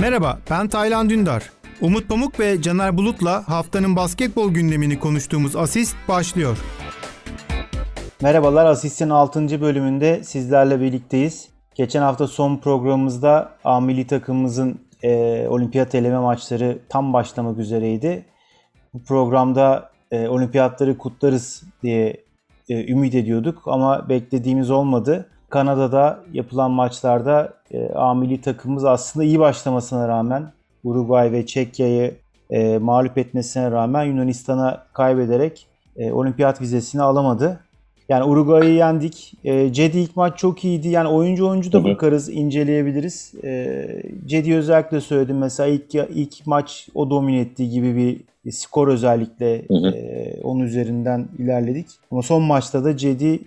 Merhaba, ben Taylan Dündar. Umut Pamuk ve Caner Bulut'la haftanın basketbol gündemini konuştuğumuz Asist başlıyor. Merhabalar, Asist'in 6. bölümünde sizlerle birlikteyiz. Geçen hafta son programımızda A milli takımımızın e, olimpiyat eleme maçları tam başlamak üzereydi. Bu programda e, olimpiyatları kutlarız diye e, ümit ediyorduk ama beklediğimiz olmadı. Kanada'da yapılan maçlarda e, A milli takımımız aslında iyi başlamasına rağmen Uruguay ve Çekya'yı e, mağlup etmesine rağmen Yunanistan'a kaybederek e, olimpiyat vizesini alamadı. Yani Uruguay'ı yendik. E, Cedi ilk maç çok iyiydi. Yani oyuncu oyuncu da bakarız, inceleyebiliriz. E, Cedi özellikle söyledim. Mesela ilk ilk maç o domine ettiği gibi bir skor özellikle e, onun üzerinden ilerledik. Ama son maçta da Cedi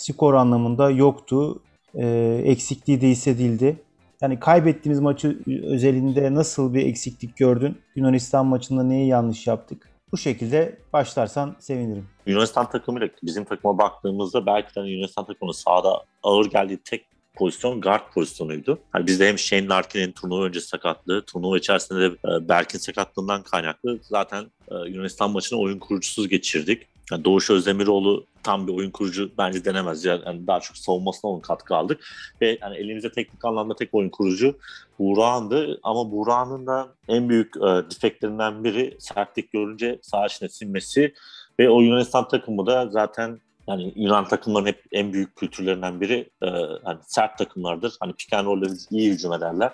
skor anlamında yoktu. E, eksikliği de hissedildi. Yani kaybettiğimiz maçı özelinde nasıl bir eksiklik gördün? Yunanistan maçında neyi yanlış yaptık? Bu şekilde başlarsan sevinirim. Yunanistan takımıyla bizim takıma baktığımızda belki de Yunanistan takımının sahada ağır geldiği tek pozisyon guard pozisyonuydu. Yani bizde hem Shane Larkin'in turnuva öncesi sakatlığı, turnuva içerisinde de e, Berk'in sakatlığından kaynaklı zaten e, Yunanistan maçını oyun kurucusuz geçirdik. Yani Doğuş Özdemiroğlu tam bir oyun kurucu bence denemez. Yani daha çok savunmasına onun katkı aldık. Ve yani elimizde teknik anlamda tek oyun kurucu Buğra'ndı. Ama Buğra'nın da en büyük e, defektlerinden biri sertlik görünce sağ içine sinmesi. Ve o Yunanistan takımı da zaten yani Yunan takımların hep en büyük kültürlerinden biri e, hani sert takımlardır. Hani pick and iyi hücum ederler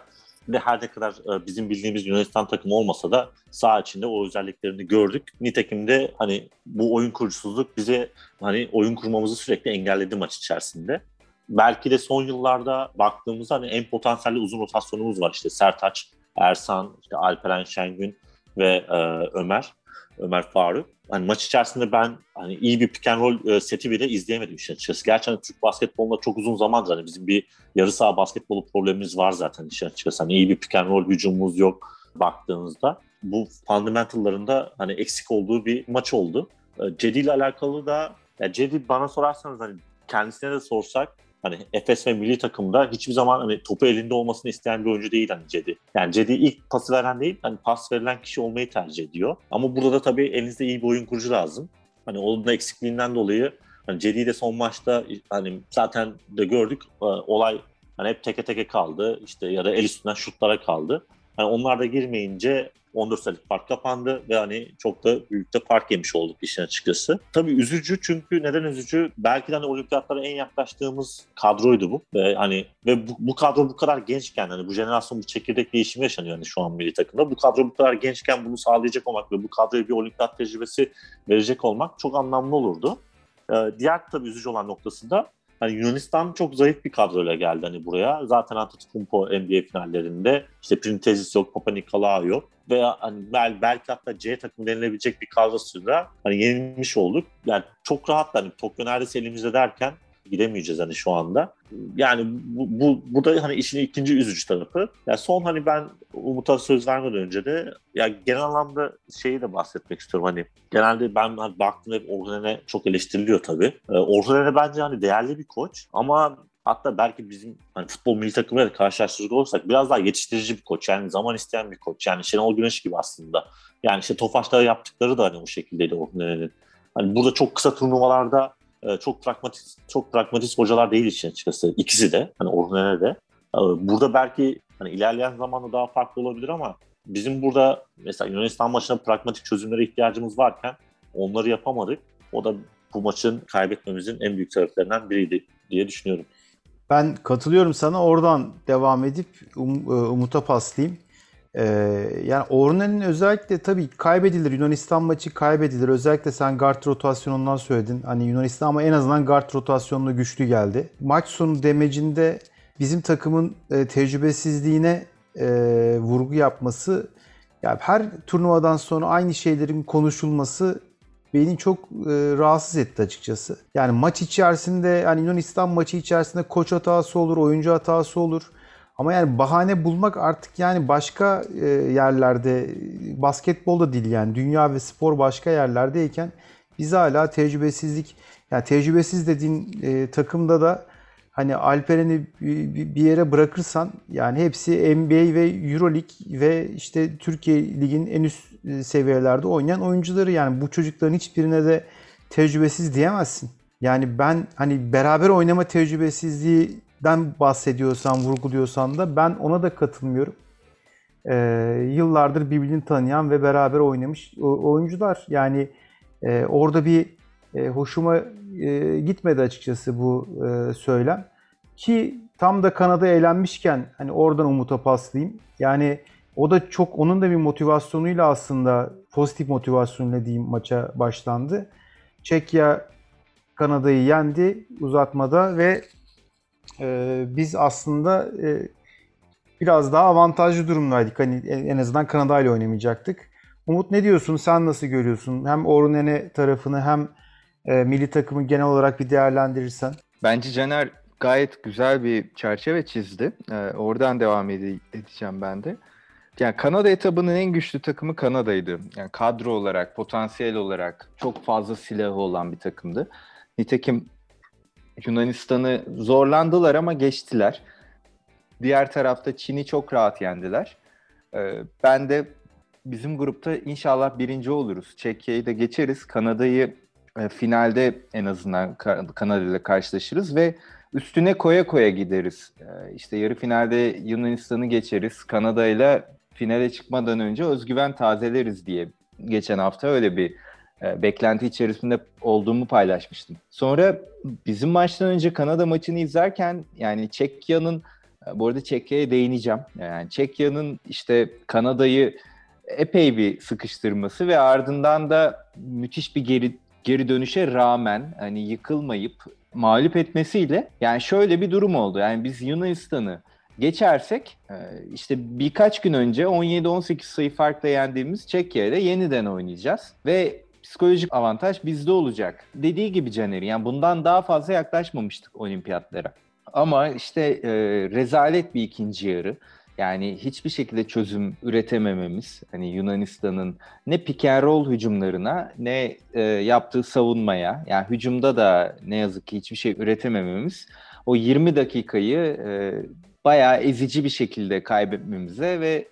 de her ne kadar e, bizim bildiğimiz Yunanistan takımı olmasa da sağ içinde o özelliklerini gördük. Nitekim de hani bu oyun kurucusuzluk bize hani oyun kurmamızı sürekli engelledi maç içerisinde. Belki de son yıllarda baktığımızda hani en potansiyelli uzun rotasyonumuz var işte Sertaç, Ersan, işte Alperen Şengün ve e, Ömer. Ömer Faruk. Hani maç içerisinde ben hani iyi bir pick and roll e, seti bile izleyemedim işin açıkçası. Gerçekten Türk basketbolunda çok uzun zamandır hani bizim bir yarı saha basketbolu problemimiz var zaten işin açıkçası. Hani iyi bir pick and roll hücumumuz yok baktığınızda. Bu fundamentallarında hani eksik olduğu bir maç oldu. E, Cedi ile alakalı da ya Cedi bana sorarsanız hani kendisine de sorsak Hani Efes ve milli takımda hiçbir zaman hani topu elinde olmasını isteyen bir oyuncu değil hani Cedi. Yani Cedi ilk pası veren değil, hani pas verilen kişi olmayı tercih ediyor. Ama burada da tabii elinizde iyi bir oyun kurucu lazım. Hani onun eksikliğinden dolayı hani Cedi'yi de son maçta hani zaten de gördük e, olay hani hep teke teke kaldı işte ya da el üstünden şutlara kaldı. Hani onlar da girmeyince 14 sayılık fark kapandı ve hani çok da büyük de fark yemiş olduk işin açıkçası. Tabii üzücü çünkü neden üzücü? Belki de hani olimpiyatlara en yaklaştığımız kadroydu bu. Ve hani ve bu, bu kadro bu kadar gençken hani bu jenerasyon bu çekirdek değişimi yaşanıyor hani şu an milli takımda. Bu kadro bu kadar gençken bunu sağlayacak olmak ve bu kadroya bir olimpiyat tecrübesi verecek olmak çok anlamlı olurdu. Ee, diğer tabii üzücü olan noktası da Hani Yunanistan çok zayıf bir kadroyla geldi hani buraya. Zaten Antetokounmpo NBA finallerinde işte Printezis yok, Papa Nikolaou yok. Ve hani bel, belki hatta C takımı denilebilecek bir kadrosuyla hani yenilmiş olduk. Yani çok rahat hani Tokyo neredeyse elimizde derken gidemeyeceğiz hani şu anda. Yani bu, bu, bu da hani işin ikinci üzücü tarafı. Yani son hani ben Umut'a söz vermeden önce de ya genel anlamda şeyi de bahsetmek istiyorum. Hani genelde ben hani baktım hep Orhanen'e çok eleştiriliyor tabii. Ee, bence hani değerli bir koç ama hatta belki bizim hani futbol milli takımıyla karşılaştıracak olursak biraz daha yetiştirici bir koç. Yani zaman isteyen bir koç. Yani Şenol Güneş gibi aslında. Yani işte Tofaş'ta yaptıkları da hani o şekildeydi Orhanen'in. Hani burada çok kısa turnuvalarda e, çok pragmatist çok pragmatist hocalar değil için açıkçası. İkisi de hani Orhunene de. E, burada belki hani ilerleyen zamanda daha farklı olabilir ama bizim burada mesela Yunanistan maçında pragmatik çözümlere ihtiyacımız varken onları yapamadık. O da bu maçın kaybetmemizin en büyük sebeplerinden biriydi diye düşünüyorum. Ben katılıyorum sana. Oradan devam edip um, e, Umut'a paslayayım. Ee, yani Ornen'in özellikle tabii kaybedilir. Yunanistan maçı kaybedilir. Özellikle sen guard rotasyonundan söyledin. Hani Yunanistan ama en azından guard rotasyonunda güçlü geldi. Maç sonu demecinde bizim takımın e, tecrübesizliğine e, vurgu yapması yani her turnuvadan sonra aynı şeylerin konuşulması beni çok e, rahatsız etti açıkçası. Yani maç içerisinde hani Yunanistan maçı içerisinde koç hatası olur, oyuncu hatası olur. Ama yani bahane bulmak artık yani başka e, yerlerde basketbolda değil yani dünya ve spor başka yerlerdeyken biz hala tecrübesizlik yani tecrübesiz dediğin e, takımda da hani Alperen'i bir yere bırakırsan yani hepsi NBA ve Euroleague ve işte Türkiye Lig'in en üst seviyelerde oynayan oyuncuları yani bu çocukların hiçbirine de tecrübesiz diyemezsin. Yani ben hani beraber oynama tecrübesizliğinden bahsediyorsan, vurguluyorsan da ben ona da katılmıyorum. Ee, yıllardır birbirini tanıyan ve beraber oynamış oyuncular. Yani e, orada bir e, hoşuma e, gitmedi açıkçası bu e, söylem. Ki tam da Kanada eğlenmişken hani oradan Umut'a paslayayım. Yani o da çok onun da bir motivasyonuyla aslında pozitif motivasyonuyla diyeyim maça başlandı. Çekya Kanada'yı yendi uzatmada ve e, biz aslında e, biraz daha avantajlı durumdaydık. Hani en azından Kanada ile oynamayacaktık. Umut ne diyorsun? Sen nasıl görüyorsun? Hem Orunene tarafını hem e, milli takımı genel olarak bir değerlendirirsen. Bence Caner gayet güzel bir çerçeve çizdi. E, oradan devam ede- edeceğim ben de. Yani Kanada etabının en güçlü takımı Kanada'ydı. Yani kadro olarak, potansiyel olarak çok fazla silahı olan bir takımdı. Nitekim Yunanistan'ı zorlandılar ama geçtiler. Diğer tarafta Çin'i çok rahat yendiler. Ee, ben de bizim grupta inşallah birinci oluruz. Çekya'yı da geçeriz. Kanada'yı e, finalde en azından Kanada ile karşılaşırız ve üstüne koya koya gideriz. E, işte yarı finalde Yunanistan'ı geçeriz. Kanada ile finale çıkmadan önce özgüven tazeleriz diye geçen hafta öyle bir beklenti içerisinde olduğumu paylaşmıştım. Sonra bizim maçtan önce Kanada maçını izlerken yani Çekya'nın e, bu arada Çekya'ya değineceğim. Yani Çekya'nın işte Kanada'yı epey bir sıkıştırması ve ardından da müthiş bir geri geri dönüşe rağmen hani yıkılmayıp mağlup etmesiyle yani şöyle bir durum oldu. Yani biz Yunanistan'ı geçersek e, işte birkaç gün önce 17-18 sayı farkla yendiğimiz Çekya ile yeniden oynayacağız ve psikolojik avantaj bizde olacak. Dediği gibi Caner yani bundan daha fazla yaklaşmamıştık olimpiyatlara. Ama işte e, rezalet bir ikinci yarı. Yani hiçbir şekilde çözüm üretemememiz, hani Yunanistan'ın ne pick and roll hücumlarına ne e, yaptığı savunmaya, yani hücumda da ne yazık ki hiçbir şey üretemememiz o 20 dakikayı e, bayağı ezici bir şekilde kaybetmemize ve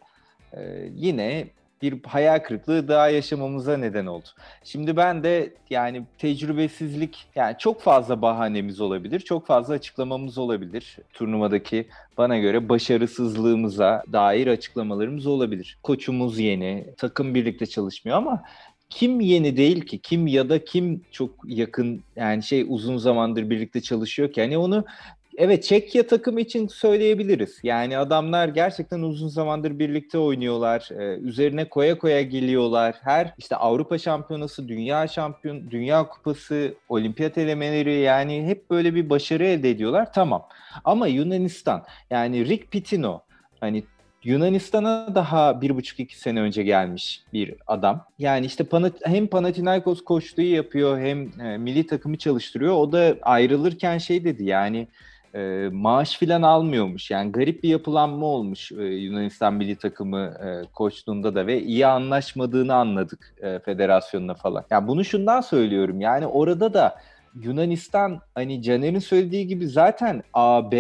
e, yine bir hayal kırıklığı daha yaşamamıza neden oldu. Şimdi ben de yani tecrübesizlik yani çok fazla bahanemiz olabilir, çok fazla açıklamamız olabilir. Turnuvadaki bana göre başarısızlığımıza dair açıklamalarımız olabilir. Koçumuz yeni, takım birlikte çalışmıyor ama kim yeni değil ki? Kim ya da kim çok yakın yani şey uzun zamandır birlikte çalışıyor ki? Yani onu Evet Çekya takım için söyleyebiliriz. Yani adamlar gerçekten uzun zamandır birlikte oynuyorlar. Ee, üzerine koya koya geliyorlar. Her işte Avrupa Şampiyonası, Dünya Şampiyon, Dünya Kupası, Olimpiyat elemeleri yani hep böyle bir başarı elde ediyorlar. Tamam. Ama Yunanistan yani Rick Pitino hani Yunanistan'a daha bir buçuk iki sene önce gelmiş bir adam. Yani işte hem Panathinaikos koçluğu yapıyor hem e, milli takımı çalıştırıyor. O da ayrılırken şey dedi yani e, maaş filan almıyormuş. Yani garip bir yapılanma olmuş e, Yunanistan milli takımı e, koçluğunda da ve iyi anlaşmadığını anladık e, federasyonla falan. Yani bunu şundan söylüyorum. Yani orada da Yunanistan hani Caner'in söylediği gibi zaten A, B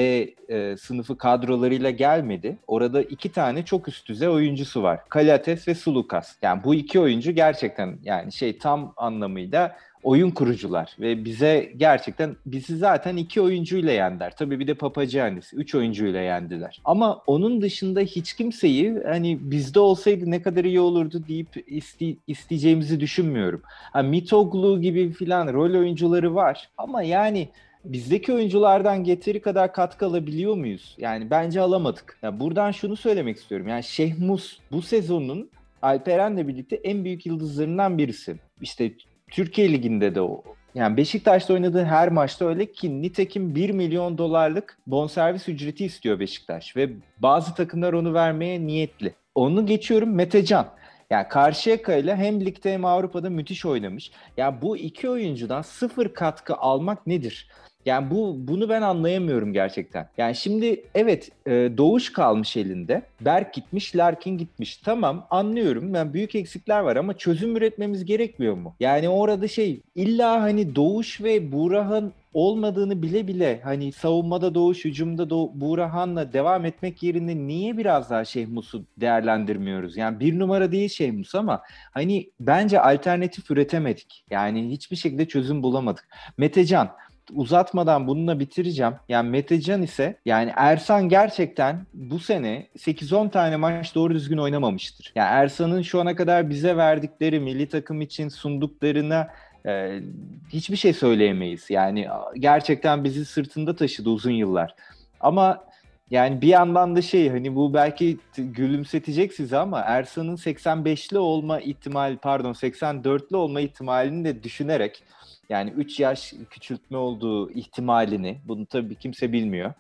e, sınıfı kadrolarıyla gelmedi. Orada iki tane çok üst düzey oyuncusu var. Kalates ve Sulukas. Yani bu iki oyuncu gerçekten yani şey tam anlamıyla oyun kurucular ve bize gerçekten bizi zaten iki oyuncuyla yendiler. Tabii bir de Papagiannis üç oyuncuyla yendiler. Ama onun dışında hiç kimseyi hani bizde olsaydı ne kadar iyi olurdu deyip iste, isteyeceğimizi düşünmüyorum. Ha, Mitoglu gibi filan rol oyuncuları var ama yani bizdeki oyunculardan getiri kadar katkı alabiliyor muyuz? Yani bence alamadık. Ya buradan şunu söylemek istiyorum. Yani Şehmus bu sezonun Alperen'le birlikte en büyük yıldızlarından birisi. İşte Türkiye Ligi'nde de o. Yani Beşiktaş'ta oynadığı her maçta öyle ki nitekim 1 milyon dolarlık bonservis ücreti istiyor Beşiktaş ve bazı takımlar onu vermeye niyetli. Onu geçiyorum Metecan. Yani Karşıyaka ile hem ligde hem Avrupa'da müthiş oynamış. Ya yani bu iki oyuncudan sıfır katkı almak nedir? Yani bu bunu ben anlayamıyorum gerçekten. Yani şimdi evet e, Doğuş kalmış elinde. Berk gitmiş, Larkin gitmiş. Tamam anlıyorum. Yani büyük eksikler var ama çözüm üretmemiz gerekmiyor mu? Yani orada şey illa hani Doğuş ve Buğra'nın olmadığını bile bile hani savunmada Doğuş, hücumda Doğu, Buğrahan'la devam etmek yerine niye biraz daha Şehmus'u değerlendirmiyoruz? Yani bir numara değil Şehmus ama hani bence alternatif üretemedik. Yani hiçbir şekilde çözüm bulamadık. Metecan uzatmadan bununla bitireceğim. Yani Metecan ise yani Ersan gerçekten bu sene 8-10 tane maç doğru düzgün oynamamıştır. Yani Ersan'ın şu ana kadar bize verdikleri milli takım için sunduklarına e, hiçbir şey söyleyemeyiz. Yani gerçekten bizi sırtında taşıdı uzun yıllar. Ama yani bir yandan da şey hani bu belki gülümsetecek sizi ama Ersan'ın 85'li olma ihtimali pardon 84'lü olma ihtimalini de düşünerek yani 3 yaş küçültme olduğu ihtimalini bunu tabii kimse bilmiyor.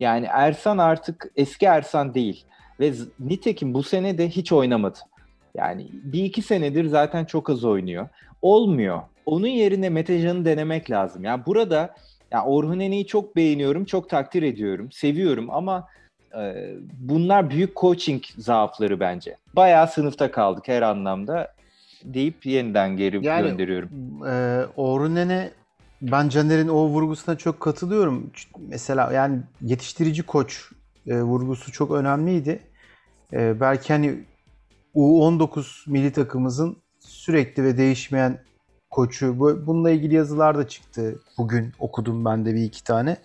Yani Ersan artık eski Ersan değil ve nitekim bu sene de hiç oynamadı. Yani bir iki senedir zaten çok az oynuyor. Olmuyor. Onun yerine Metecan'ı denemek lazım. Yani burada yani Orhun Ene'yi çok beğeniyorum, çok takdir ediyorum, seviyorum ama e, bunlar büyük coaching zaafları bence. Bayağı sınıfta kaldık her anlamda deyip yeniden geri yani, gönderiyorum. E, Orhun Ene ben Caner'in o vurgusuna çok katılıyorum. Mesela yani yetiştirici koç e, vurgusu çok önemliydi. E, belki hani U19 milli takımımızın sürekli ve değişmeyen koçu. Bununla ilgili yazılar da çıktı. Bugün okudum ben de bir iki tane.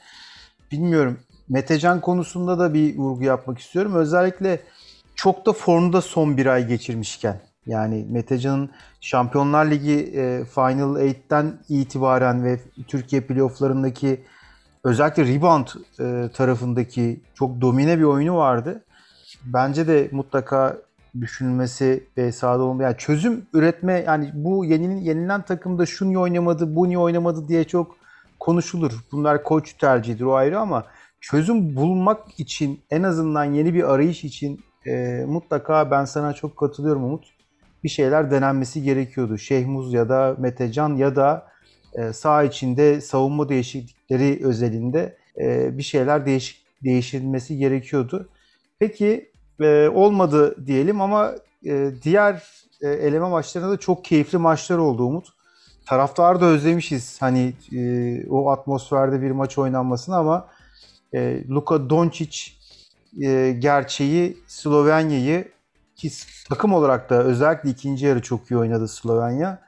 Bilmiyorum. Metecan konusunda da bir vurgu yapmak istiyorum. Özellikle çok da formda son bir ay geçirmişken. Yani Metecan'ın Şampiyonlar Ligi e, Final 8'ten itibaren ve Türkiye playofflarındaki özellikle rebound e, tarafındaki çok domine bir oyunu vardı. Bence de mutlaka düşünülmesi ve sahada olma yani çözüm üretme yani bu yenilen, yenilen takımda şu niye oynamadı, bu niye oynamadı diye çok konuşulur. Bunlar koç tercihidir o ayrı ama çözüm bulmak için en azından yeni bir arayış için e, mutlaka ben sana çok katılıyorum Umut. Bir şeyler denenmesi gerekiyordu. Şehmuz ya da Metecan ya da e, sağ içinde savunma değişiklikleri özelinde e, bir şeyler değişik değişilmesi gerekiyordu. Peki e, olmadı diyelim ama e, diğer e, eleme maçlarında da çok keyifli maçlar oldu Umut. Taraftarı da özlemişiz hani e, o atmosferde bir maç oynanmasını ama e, Luka Doncic e, gerçeği Slovenya'yı ki takım olarak da özellikle ikinci yarı çok iyi oynadı Slovenya.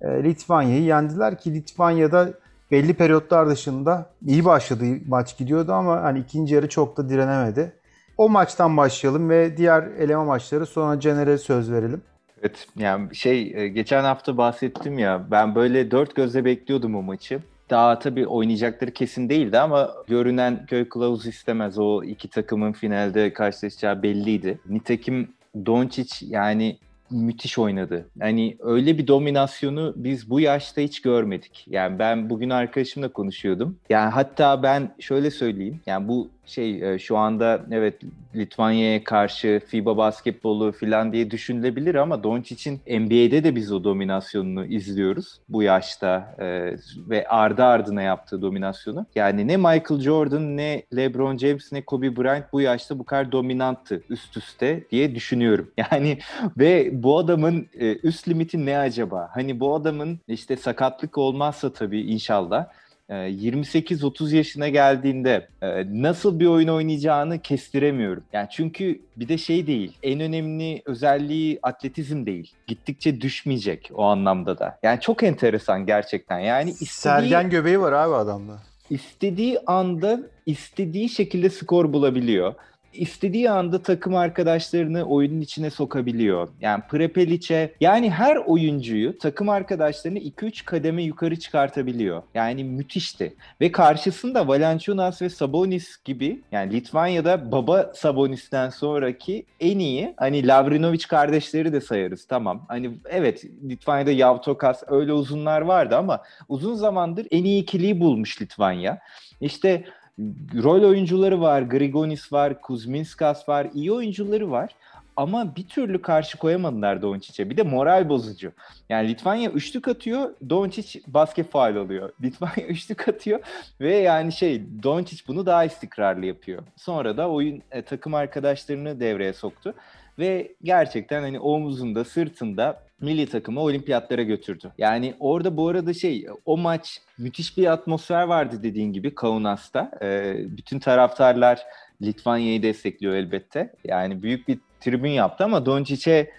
E, Litvanya'yı yendiler ki Litvanya'da belli periyotlar dışında iyi başladı maç gidiyordu ama hani ikinci yarı çok da direnemedi. O maçtan başlayalım ve diğer eleme maçları sonra Caner'e söz verelim. Evet yani şey e, geçen hafta bahsettim ya ben böyle dört gözle bekliyordum o maçı. Daha tabii oynayacakları kesin değildi ama görünen köy kılavuz istemez. O iki takımın finalde karşılaşacağı belliydi. Nitekim Doncic yani müthiş oynadı. Yani öyle bir dominasyonu biz bu yaşta hiç görmedik. Yani ben bugün arkadaşımla konuşuyordum. Yani hatta ben şöyle söyleyeyim. Yani bu şey e, şu anda evet Litvanya'ya karşı FIBA basketbolu falan diye düşünülebilir ama Doncic'in NBA'de de biz o dominasyonunu izliyoruz bu yaşta e, ve ardı ardına yaptığı dominasyonu. Yani ne Michael Jordan ne LeBron James ne Kobe Bryant bu yaşta bu kadar dominanttı üst üste diye düşünüyorum. Yani ve bu adamın e, üst limiti ne acaba? Hani bu adamın işte sakatlık olmazsa tabii inşallah 28-30 ee, yaşına geldiğinde e, nasıl bir oyun oynayacağını kestiremiyorum. Yani çünkü bir de şey değil. En önemli özelliği atletizm değil. Gittikçe düşmeyecek o anlamda da. Yani çok enteresan gerçekten. Yani istediği, Sergen göbeği var abi adamda. İstediği anda istediği şekilde skor bulabiliyor istediği anda takım arkadaşlarını oyunun içine sokabiliyor. Yani Prepeliç'e yani her oyuncuyu takım arkadaşlarını 2-3 kademe yukarı çıkartabiliyor. Yani müthişti. Ve karşısında Valanciunas ve Sabonis gibi yani Litvanya'da baba Sabonis'ten sonraki en iyi hani Lavrinovic kardeşleri de sayarız tamam. Hani evet Litvanya'da Yavtokas öyle uzunlar vardı ama uzun zamandır en iyi ikiliyi bulmuş Litvanya. İşte rol oyuncuları var. Grigonis var, Kuzminskas var. iyi oyuncuları var. ama bir türlü karşı koyamadılar Doncic'e. Bir de moral bozucu. Yani Litvanya üçlük atıyor, Doncic basket faal alıyor. Litvanya üçlük atıyor ve yani şey Doncic bunu daha istikrarlı yapıyor. Sonra da oyun e, takım arkadaşlarını devreye soktu ve gerçekten hani omuzunda, sırtında milli takımı olimpiyatlara götürdü. Yani orada bu arada şey o maç müthiş bir atmosfer vardı dediğin gibi Kaunas'ta. Ee, bütün taraftarlar Litvanya'yı destekliyor elbette. Yani büyük bir tribün yaptı ama Doncic'e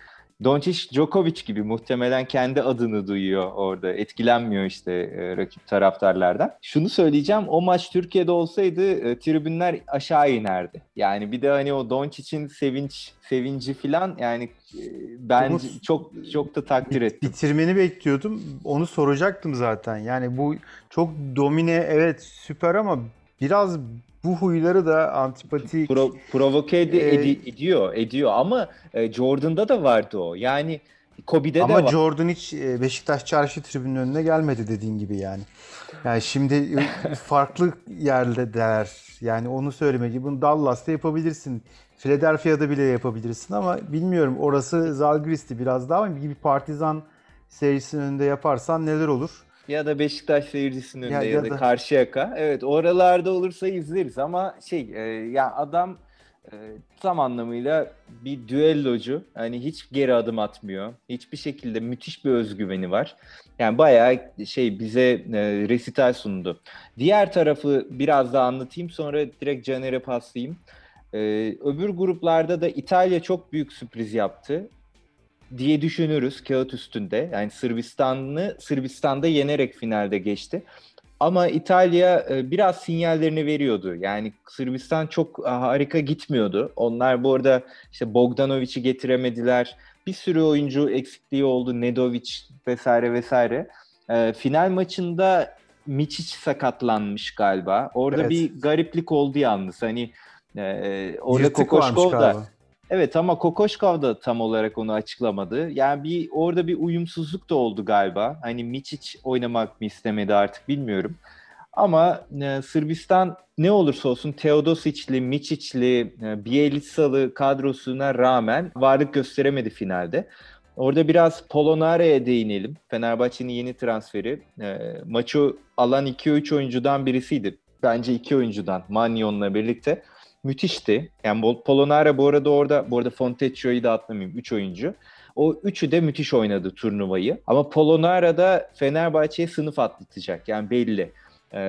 Doncic Djokovic gibi muhtemelen kendi adını duyuyor orada. Etkilenmiyor işte e, rakip taraftarlardan. Şunu söyleyeceğim. O maç Türkiye'de olsaydı e, tribünler aşağı inerdi. Yani bir de hani o Doncic'in sevinç sevinci falan yani e, ben Bunu- çok çok da takdir ettim. Bitirmeni bekliyordum. Onu soracaktım zaten. Yani bu çok domine evet süper ama biraz bu huyları da antipatik. Pro, provoke de Ee, edi- ediyor, ediyor ama e, Jordan'da da vardı o. Yani Kobe'de de ama. Jordan hiç e, Beşiktaş Çarşı tribünün önüne gelmedi dediğin gibi yani. Yani şimdi e, farklı yerdeler. Yani onu söylemek bunu Dallas'ta yapabilirsin. Philadelphia'da bile yapabilirsin ama bilmiyorum orası Zalgiris'ti biraz daha ama bir Partizan serisinin önünde yaparsan neler olur? Ya da Beşiktaş seyircisinin önünde Ya- ya, ya da, da- Karşıyaka. Evet oralarda olursa izleriz ama şey e, ya adam e, tam anlamıyla bir düellocu. Hani hiç geri adım atmıyor. Hiçbir şekilde müthiş bir özgüveni var. Yani bayağı şey bize e, resital sundu. Diğer tarafı biraz daha anlatayım sonra direkt Caner'e paslayayım. E, öbür gruplarda da İtalya çok büyük sürpriz yaptı diye düşünürüz kağıt üstünde. Yani Sırbistan'ı Sırbistan'da yenerek finalde geçti. Ama İtalya e, biraz sinyallerini veriyordu. Yani Sırbistan çok e, harika gitmiyordu. Onlar bu arada işte Bogdanovic'i getiremediler. Bir sürü oyuncu eksikliği oldu. Nedovic vesaire vesaire. E, final maçında Miçic sakatlanmış galiba. Orada Evet. bir gariplik oldu yalnız. Hani orada Kokoşkov da galiba. Evet ama Kokoşkov da tam olarak onu açıklamadı. Yani bir orada bir uyumsuzluk da oldu galiba. Hani Miçic oynamak mı istemedi artık bilmiyorum. Ama e, Sırbistan ne olursa olsun Teodosic'li, Miçic'li, e, Bielisa'lı kadrosuna rağmen varlık gösteremedi finalde. Orada biraz Polonare'ye değinelim. Fenerbahçe'nin yeni transferi. E, maçı alan 2-3 oyuncudan birisiydi. Bence iki oyuncudan Manyon'la birlikte müthişti. Yani Polonara bu arada orada, bu arada Fontecchio'yu da atlamayayım. 3 oyuncu. O üçü de müthiş oynadı turnuvayı. Ama Polonara da Fenerbahçe'ye sınıf atlatacak. Yani belli. E,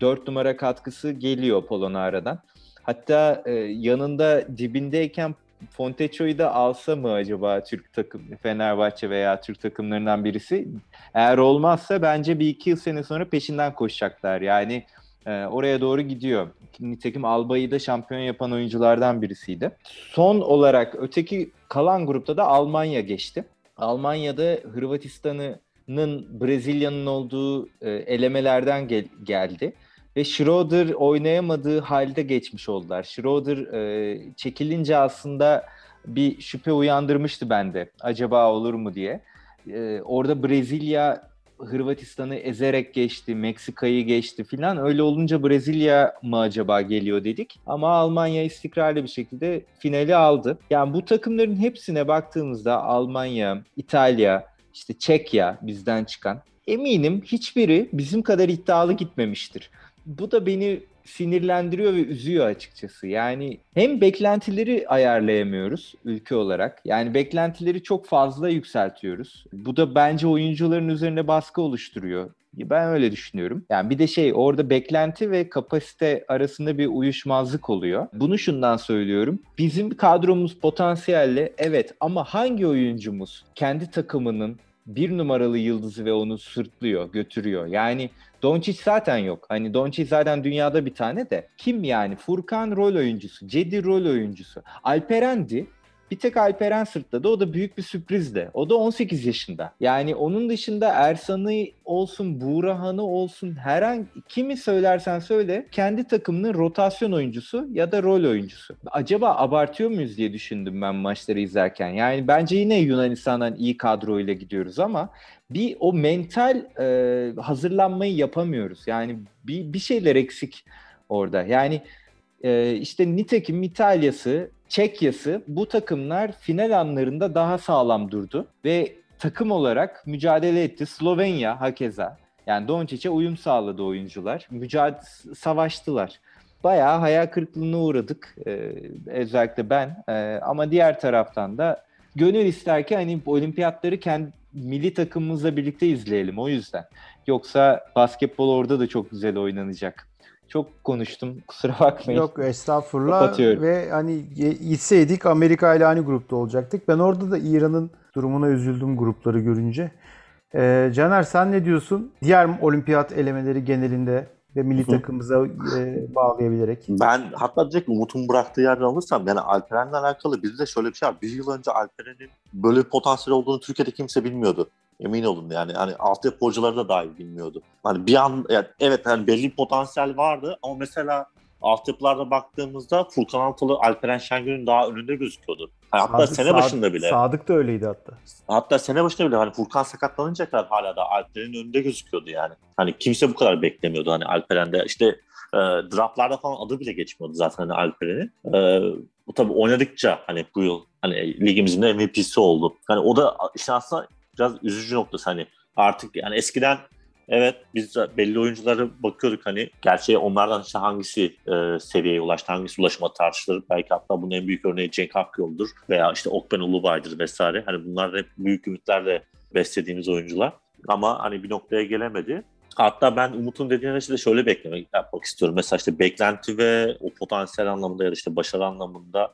4 numara katkısı geliyor Polonara'dan. Hatta e, yanında dibindeyken Fontecchio'yu da alsa mı acaba Türk takım Fenerbahçe veya Türk takımlarından birisi? Eğer olmazsa bence bir iki yıl sene sonra peşinden koşacaklar. Yani e, oraya doğru gidiyor. Nitekim Alba'yı da şampiyon yapan oyunculardan birisiydi. Son olarak öteki kalan grupta da Almanya geçti. Almanya'da Hırvatistan'ın Brezilya'nın olduğu e, elemelerden gel- geldi. Ve Schroeder oynayamadığı halde geçmiş oldular. Schroeder e, çekilince aslında bir şüphe uyandırmıştı bende. Acaba olur mu diye. E, orada Brezilya Hırvatistan'ı ezerek geçti, Meksika'yı geçti filan. Öyle olunca Brezilya mı acaba geliyor dedik. Ama Almanya istikrarlı bir şekilde finali aldı. Yani bu takımların hepsine baktığımızda Almanya, İtalya, işte Çekya bizden çıkan eminim hiçbiri bizim kadar iddialı gitmemiştir. Bu da beni sinirlendiriyor ve üzüyor açıkçası. Yani hem beklentileri ayarlayamıyoruz ülke olarak. Yani beklentileri çok fazla yükseltiyoruz. Bu da bence oyuncuların üzerine baskı oluşturuyor. Ben öyle düşünüyorum. Yani bir de şey orada beklenti ve kapasite arasında bir uyuşmazlık oluyor. Bunu şundan söylüyorum. Bizim kadromuz potansiyelli evet ama hangi oyuncumuz kendi takımının bir numaralı yıldızı ve onu sırtlıyor, götürüyor. Yani Doncic zaten yok. Hani Doncic zaten dünyada bir tane de. Kim yani? Furkan rol oyuncusu, Cedi rol oyuncusu. Alperen'di. Bir tek Alperen sırtladı. O da büyük bir sürprizdi. O da 18 yaşında. Yani onun dışında Ersan'ı olsun, Buğrahan'ı olsun herhangi kimi söylersen söyle kendi takımının rotasyon oyuncusu ya da rol oyuncusu. Acaba abartıyor muyuz diye düşündüm ben maçları izlerken. Yani bence yine Yunanistan'dan iyi kadroyla gidiyoruz ama bir o mental e, hazırlanmayı yapamıyoruz. Yani bir, bir şeyler eksik orada. Yani e, işte nitekim İtalya'sı Çekya'sı bu takımlar final anlarında daha sağlam durdu ve takım olarak mücadele etti. Slovenya hakeza. Yani Doncic'e uyum sağladı oyuncular. Mücadele savaştılar. Bayağı hayal kırıklığına uğradık. Ee, özellikle ben. Ee, ama diğer taraftan da gönül ister ki hani olimpiyatları kendi milli takımımızla birlikte izleyelim o yüzden. Yoksa basketbol orada da çok güzel oynanacak. Çok konuştum kusura bakmayın. Yok estağfurullah Kapatıyorum. ve hani gitseydik Amerika ile aynı grupta olacaktık. Ben orada da İran'ın durumuna üzüldüm grupları görünce. Ee, Caner sen ne diyorsun? Diğer olimpiyat elemeleri genelinde ve milli takımımıza e, bağlayabilerek. Ben hatta direkt Umut'un bıraktığı yerden alırsam yani Alperen'le alakalı bir de şöyle bir şey var. Bir yıl önce Alperen'in böyle bir potansiyel olduğunu Türkiye'de kimse bilmiyordu. Emin olun yani. Hani altyapı hocaları da dahi bilmiyordu. Hani bir an yani evet hani belli bir potansiyel vardı ama mesela altyapılarda baktığımızda Furkan Altılı Alperen Şengül'ün daha önünde gözüküyordu. Hani hatta Sadık- sene Sadık- Sadık, bile. Sadık da öyleydi hatta. Hatta sene başında bile hani Furkan sakatlanınca kadar hala da Alperen'in önünde gözüküyordu yani. Hani kimse bu kadar beklemiyordu hani Alperen'de. işte e, draftlarda falan adı bile geçmiyordu zaten hani Alperen'in. E, bu tabii oynadıkça hani bu yıl hani ligimizin de MVP'si oldu. Hani o da işte aslında biraz üzücü noktası hani artık yani eskiden Evet biz belli oyunculara bakıyorduk hani gerçi onlardan işte hangisi e, seviyeye ulaştı, hangisi ulaşıma tartışılır. Belki hatta bunun en büyük örneği Cenk Akyol'dur veya işte Okben Ulubay'dır vesaire. Hani bunlar hep büyük ümitlerle beslediğimiz oyuncular. Ama hani bir noktaya gelemedi. Hatta ben Umut'un dediğine işte şöyle beklemek yapmak istiyorum. Mesela işte beklenti ve o potansiyel anlamında ya da işte başarı anlamında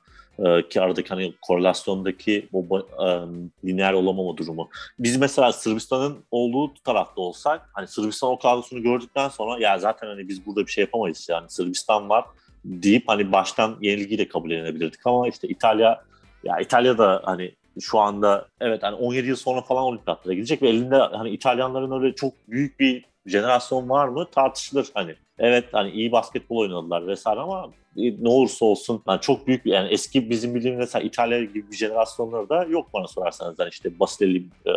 ki aradaki hani korelasyondaki o ba- e, lineer olamama durumu. Biz mesela Sırbistan'ın olduğu tarafta olsak hani Sırbistan o kadrosunu gördükten sonra ya zaten hani biz burada bir şey yapamayız yani Sırbistan var deyip hani baştan yenilgiyi de kabul edebilirdik ama işte İtalya ya İtalya da hani şu anda evet hani 17 yıl sonra falan olimpiyatlara gidecek ve elinde hani İtalyanların öyle çok büyük bir jenerasyon var mı tartışılır hani. Evet hani iyi basketbol oynadılar vesaire ama e, ne olursa olsun yani çok büyük yani eski bizim bildiğimiz mesela İtalya gibi bir jenerasyonları da yok bana sorarsanız yani işte Basileli, e,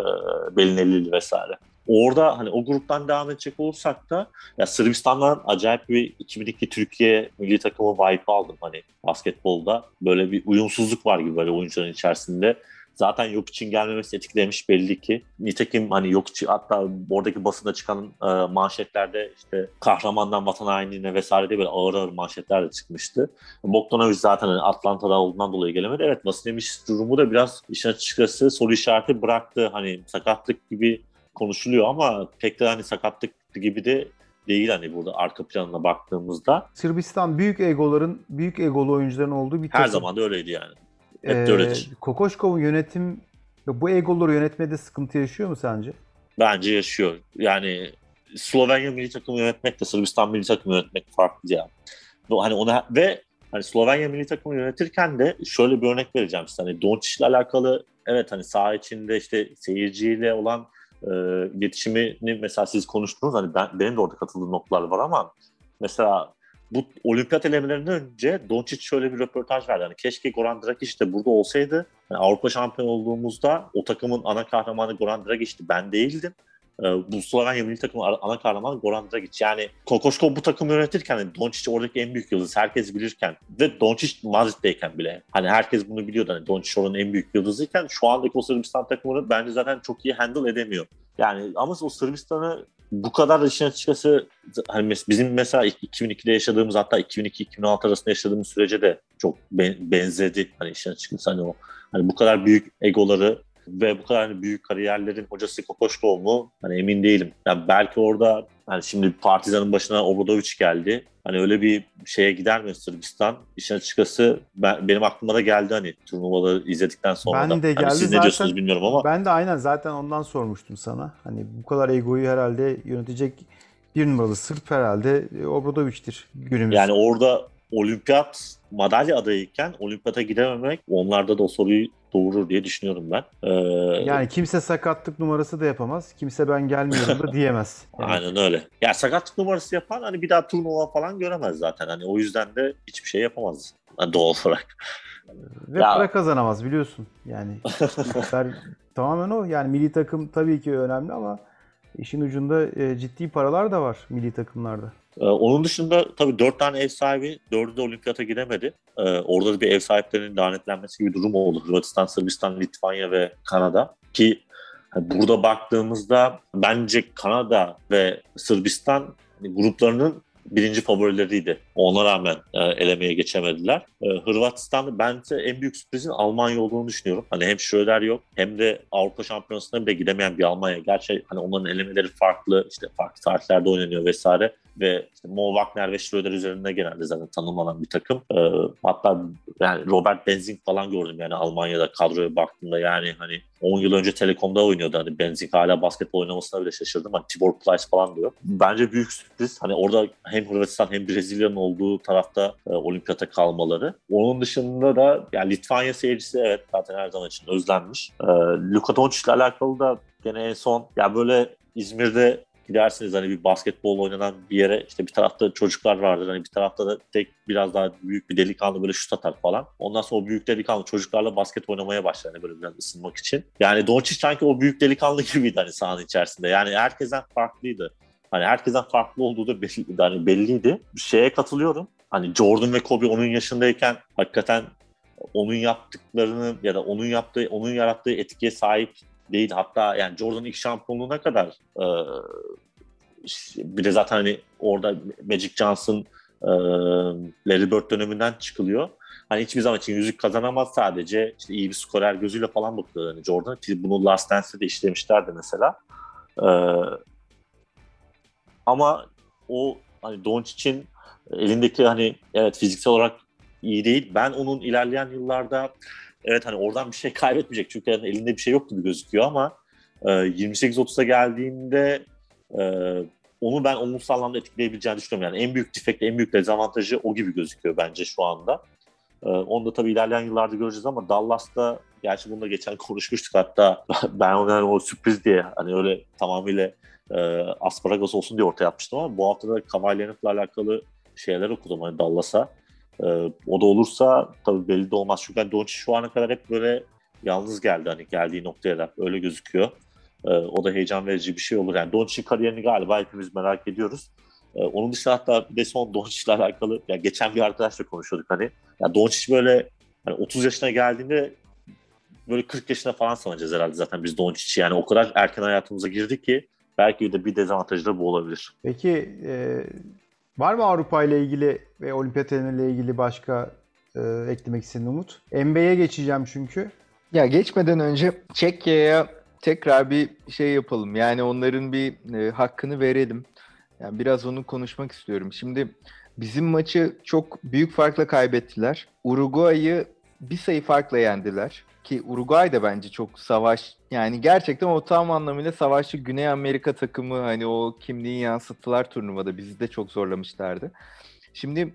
Belinelli vesaire. Orada hani o gruptan devam edecek olursak da ya Sırbistan'dan acayip bir 2002 Türkiye milli takımı vibe aldım hani basketbolda. Böyle bir uyumsuzluk var gibi böyle oyuncuların içerisinde. Zaten yok için gelmemesi etkilemiş belli ki. Nitekim hani yok hatta oradaki basında çıkan e, manşetlerde işte kahramandan vatan hainliğine vesaire diye böyle ağır ağır manşetler de çıkmıştı. Bogdanovic zaten hani Atlanta'da olduğundan dolayı gelemedi. Evet Vasilyevic durumu da biraz işin açıkçası soru işareti bıraktı. Hani sakatlık gibi konuşuluyor ama pek de hani sakatlık gibi de değil hani burada arka planına baktığımızda. Sırbistan büyük egoların, büyük egolu oyuncuların olduğu bir takım. Her zaman da öyleydi yani. Hep Ee. Kokoşkov'un yönetim bu egoları yönetmede sıkıntı yaşıyor mu sence? Bence yaşıyor. Yani Slovenya milli takımı yönetmekle Sırbistan milli takımı yönetmek farklı. Bu- Hani ona ve hani Slovenya milli takımı yönetirken de şöyle bir örnek vereceğim size. Hani Doncic ile alakalı evet hani saha içinde işte seyirciyle olan e, iletişimini mesela siz konuştunuz. Hani ben, benim de orada katıldığım noktalar var ama mesela bu olimpiyat elemelerinden önce Doncic şöyle bir röportaj verdi. Hani keşke Goran Dragic de burada olsaydı. Yani Avrupa şampiyonu olduğumuzda o takımın ana kahramanı Goran Dragic'ti. Ben değildim. Ee, bu Slovenya milli takımın ana- kahramanı Goran Dragic. Yani Kokoşkov bu takımı yönetirken hani Doncic oradaki en büyük yıldız. Herkes bilirken ve Doncic Madrid'deyken bile. Hani herkes bunu biliyordu. Hani Doncic oranın en büyük yıldızıyken şu andaki o Sırbistan takımını bence zaten çok iyi handle edemiyor. Yani ama o Sırbistan'ı bu kadar da işin açıkçası hani bizim mesela 2002'de yaşadığımız hatta 2002-2006 arasında yaşadığımız sürece de çok ben- benzedi. Hani işin açıkçası hani o hani bu kadar büyük egoları ve bu kadar hani büyük kariyerlerin hocası Kokoşkov mu? Hani emin değilim. Yani belki orada hani şimdi Partizan'ın başına Obradovic geldi. Hani öyle bir şeye gider mi Sırbistan? İşin açıkçası ben, benim aklıma da geldi hani turnuvaları izledikten sonra Ben da. de Hani geldi siz ne zaten. diyorsunuz bilmiyorum ama Ben de aynen zaten ondan sormuştum sana. Hani bu kadar egoyu herhalde yönetecek bir numaralı Sırp herhalde e, Obradovic'tir günümüz. Yani orada olimpiyat madalya adayıyken olimpiyata gidememek onlarda da o soruyu doğurur diye düşünüyorum ben. Ee, Yani kimse sakatlık numarası da yapamaz. Kimse ben gelmiyorum da diyemez. Yani Aynen öyle. Ya sakatlık numarası yapan hani bir daha turnuva falan göremez zaten. Hani o yüzden de hiçbir şey yapamaz. Yani doğal olarak. Ve Ya- para kazanamaz biliyorsun. Yani tamamen o. Yani milli takım tabii ki önemli ama işin ucunda e, ciddi paralar da var milli takımlarda. Ee, onun dışında tabii dört tane ev sahibi, dördü de olimpiyata gidemedi. e, orada da bir ev sahiplerinin lanetlenmesi gibi bir durum oldu. Hırvatistan, Sırbistan, Litvanya ve Kanada ki burada baktığımızda bence Kanada ve Sırbistan gruplarının birinci favorileriydi. Ona rağmen e, elemeye geçemediler. E, Hırvatistan'da bence en büyük sürprizin Almanya olduğunu düşünüyorum. Hani hem Schröder yok hem de Avrupa Şampiyonası'na bile gidemeyen bir Almanya. Gerçi hani onların elemeleri farklı, işte farklı tarihlerde oynanıyor vesaire ve işte Mo Wagner ve Schröder üzerinde genelde zaten tanımlanan bir takım. Ee, hatta yani Robert Benzing falan gördüm yani Almanya'da kadroya baktığımda yani hani 10 yıl önce Telekom'da oynuyordu. Hani Benzing hala basketbol oynamasına bile şaşırdım. Hani Tibor Plyce falan diyor. Bence büyük sürpriz. Hani orada hem Hırvatistan hem Brezilya'nın olduğu tarafta e, olimpiyata kalmaları. Onun dışında da yani Litvanya seyircisi evet zaten her zaman için özlenmiş. E, Luka Doncic ile alakalı da gene en son ya böyle İzmir'de gidersiniz hani bir basketbol oynanan bir yere işte bir tarafta çocuklar vardır hani bir tarafta da tek biraz daha büyük bir delikanlı böyle şut atar falan. Ondan sonra o büyük delikanlı çocuklarla basket oynamaya başlar hani böyle biraz ısınmak için. Yani Doncic sanki o büyük delikanlı gibiydi hani sahanın içerisinde. Yani herkesten farklıydı. Hani herkesten farklı olduğu da belliydi. Hani belliydi. Şeye katılıyorum. Hani Jordan ve Kobe onun yaşındayken hakikaten onun yaptıklarını ya da onun yaptığı, onun yarattığı etkiye sahip değil. Hatta yani Jordan ilk şampiyonluğuna kadar e, bir de zaten hani orada Magic Johnson e, Larry Bird döneminden çıkılıyor. Hani hiçbir zaman için yüzük kazanamaz sadece işte iyi bir skorer gözüyle falan bakıyor hani Jordan. Bunu Last Dance'de de işlemişlerdi mesela. E, ama o hani Doncic'in elindeki hani evet fiziksel olarak iyi değil. Ben onun ilerleyen yıllarda evet hani oradan bir şey kaybetmeyecek çünkü yani elinde bir şey yok gibi gözüküyor ama e, 28-30'a geldiğinde e, onu ben olumsuz anlamda etkileyebileceğini düşünüyorum. Yani en büyük defekt, en büyük dezavantajı o gibi gözüküyor bence şu anda. E, onu da tabii ilerleyen yıllarda göreceğiz ama Dallas'ta gerçi bunu da geçen konuşmuştuk hatta ben yani o sürpriz diye hani öyle tamamıyla e, asparagas olsun diye ortaya atmıştım ama bu hafta da Leonard'la alakalı şeyler okudum hani Dallas'a. E, o da olursa tabii belli de olmaz. Çünkü hani Doncic şu ana kadar hep böyle yalnız geldi hani geldiği noktaya da öyle gözüküyor. E, o da heyecan verici bir şey olur. Yani Doncic'in kariyerini galiba hepimiz merak ediyoruz. E, onun dışında hatta bir de son Doncic'le alakalı yani geçen bir arkadaşla konuşuyorduk hani. Yani Doncic böyle hani 30 yaşına geldiğinde böyle 40 yaşına falan sanacağız herhalde zaten biz Doncic'i. Yani o kadar erken hayatımıza girdi ki belki de bir dezavantajı da bu olabilir. Peki e, var mı Avrupa ile ilgili ve olimpiyat ile ilgili başka e, eklemek istediğin Umut? NBA'ye geçeceğim çünkü. Ya geçmeden önce Çekya'ya tekrar bir şey yapalım. Yani onların bir e, hakkını verelim. Yani biraz onu konuşmak istiyorum. Şimdi bizim maçı çok büyük farkla kaybettiler. Uruguay'ı bir sayı farkla yendiler. Ki Uruguay da bence çok savaş yani gerçekten o tam anlamıyla savaşçı Güney Amerika takımı hani o kimliği yansıttılar turnuvada bizi de çok zorlamışlardı. Şimdi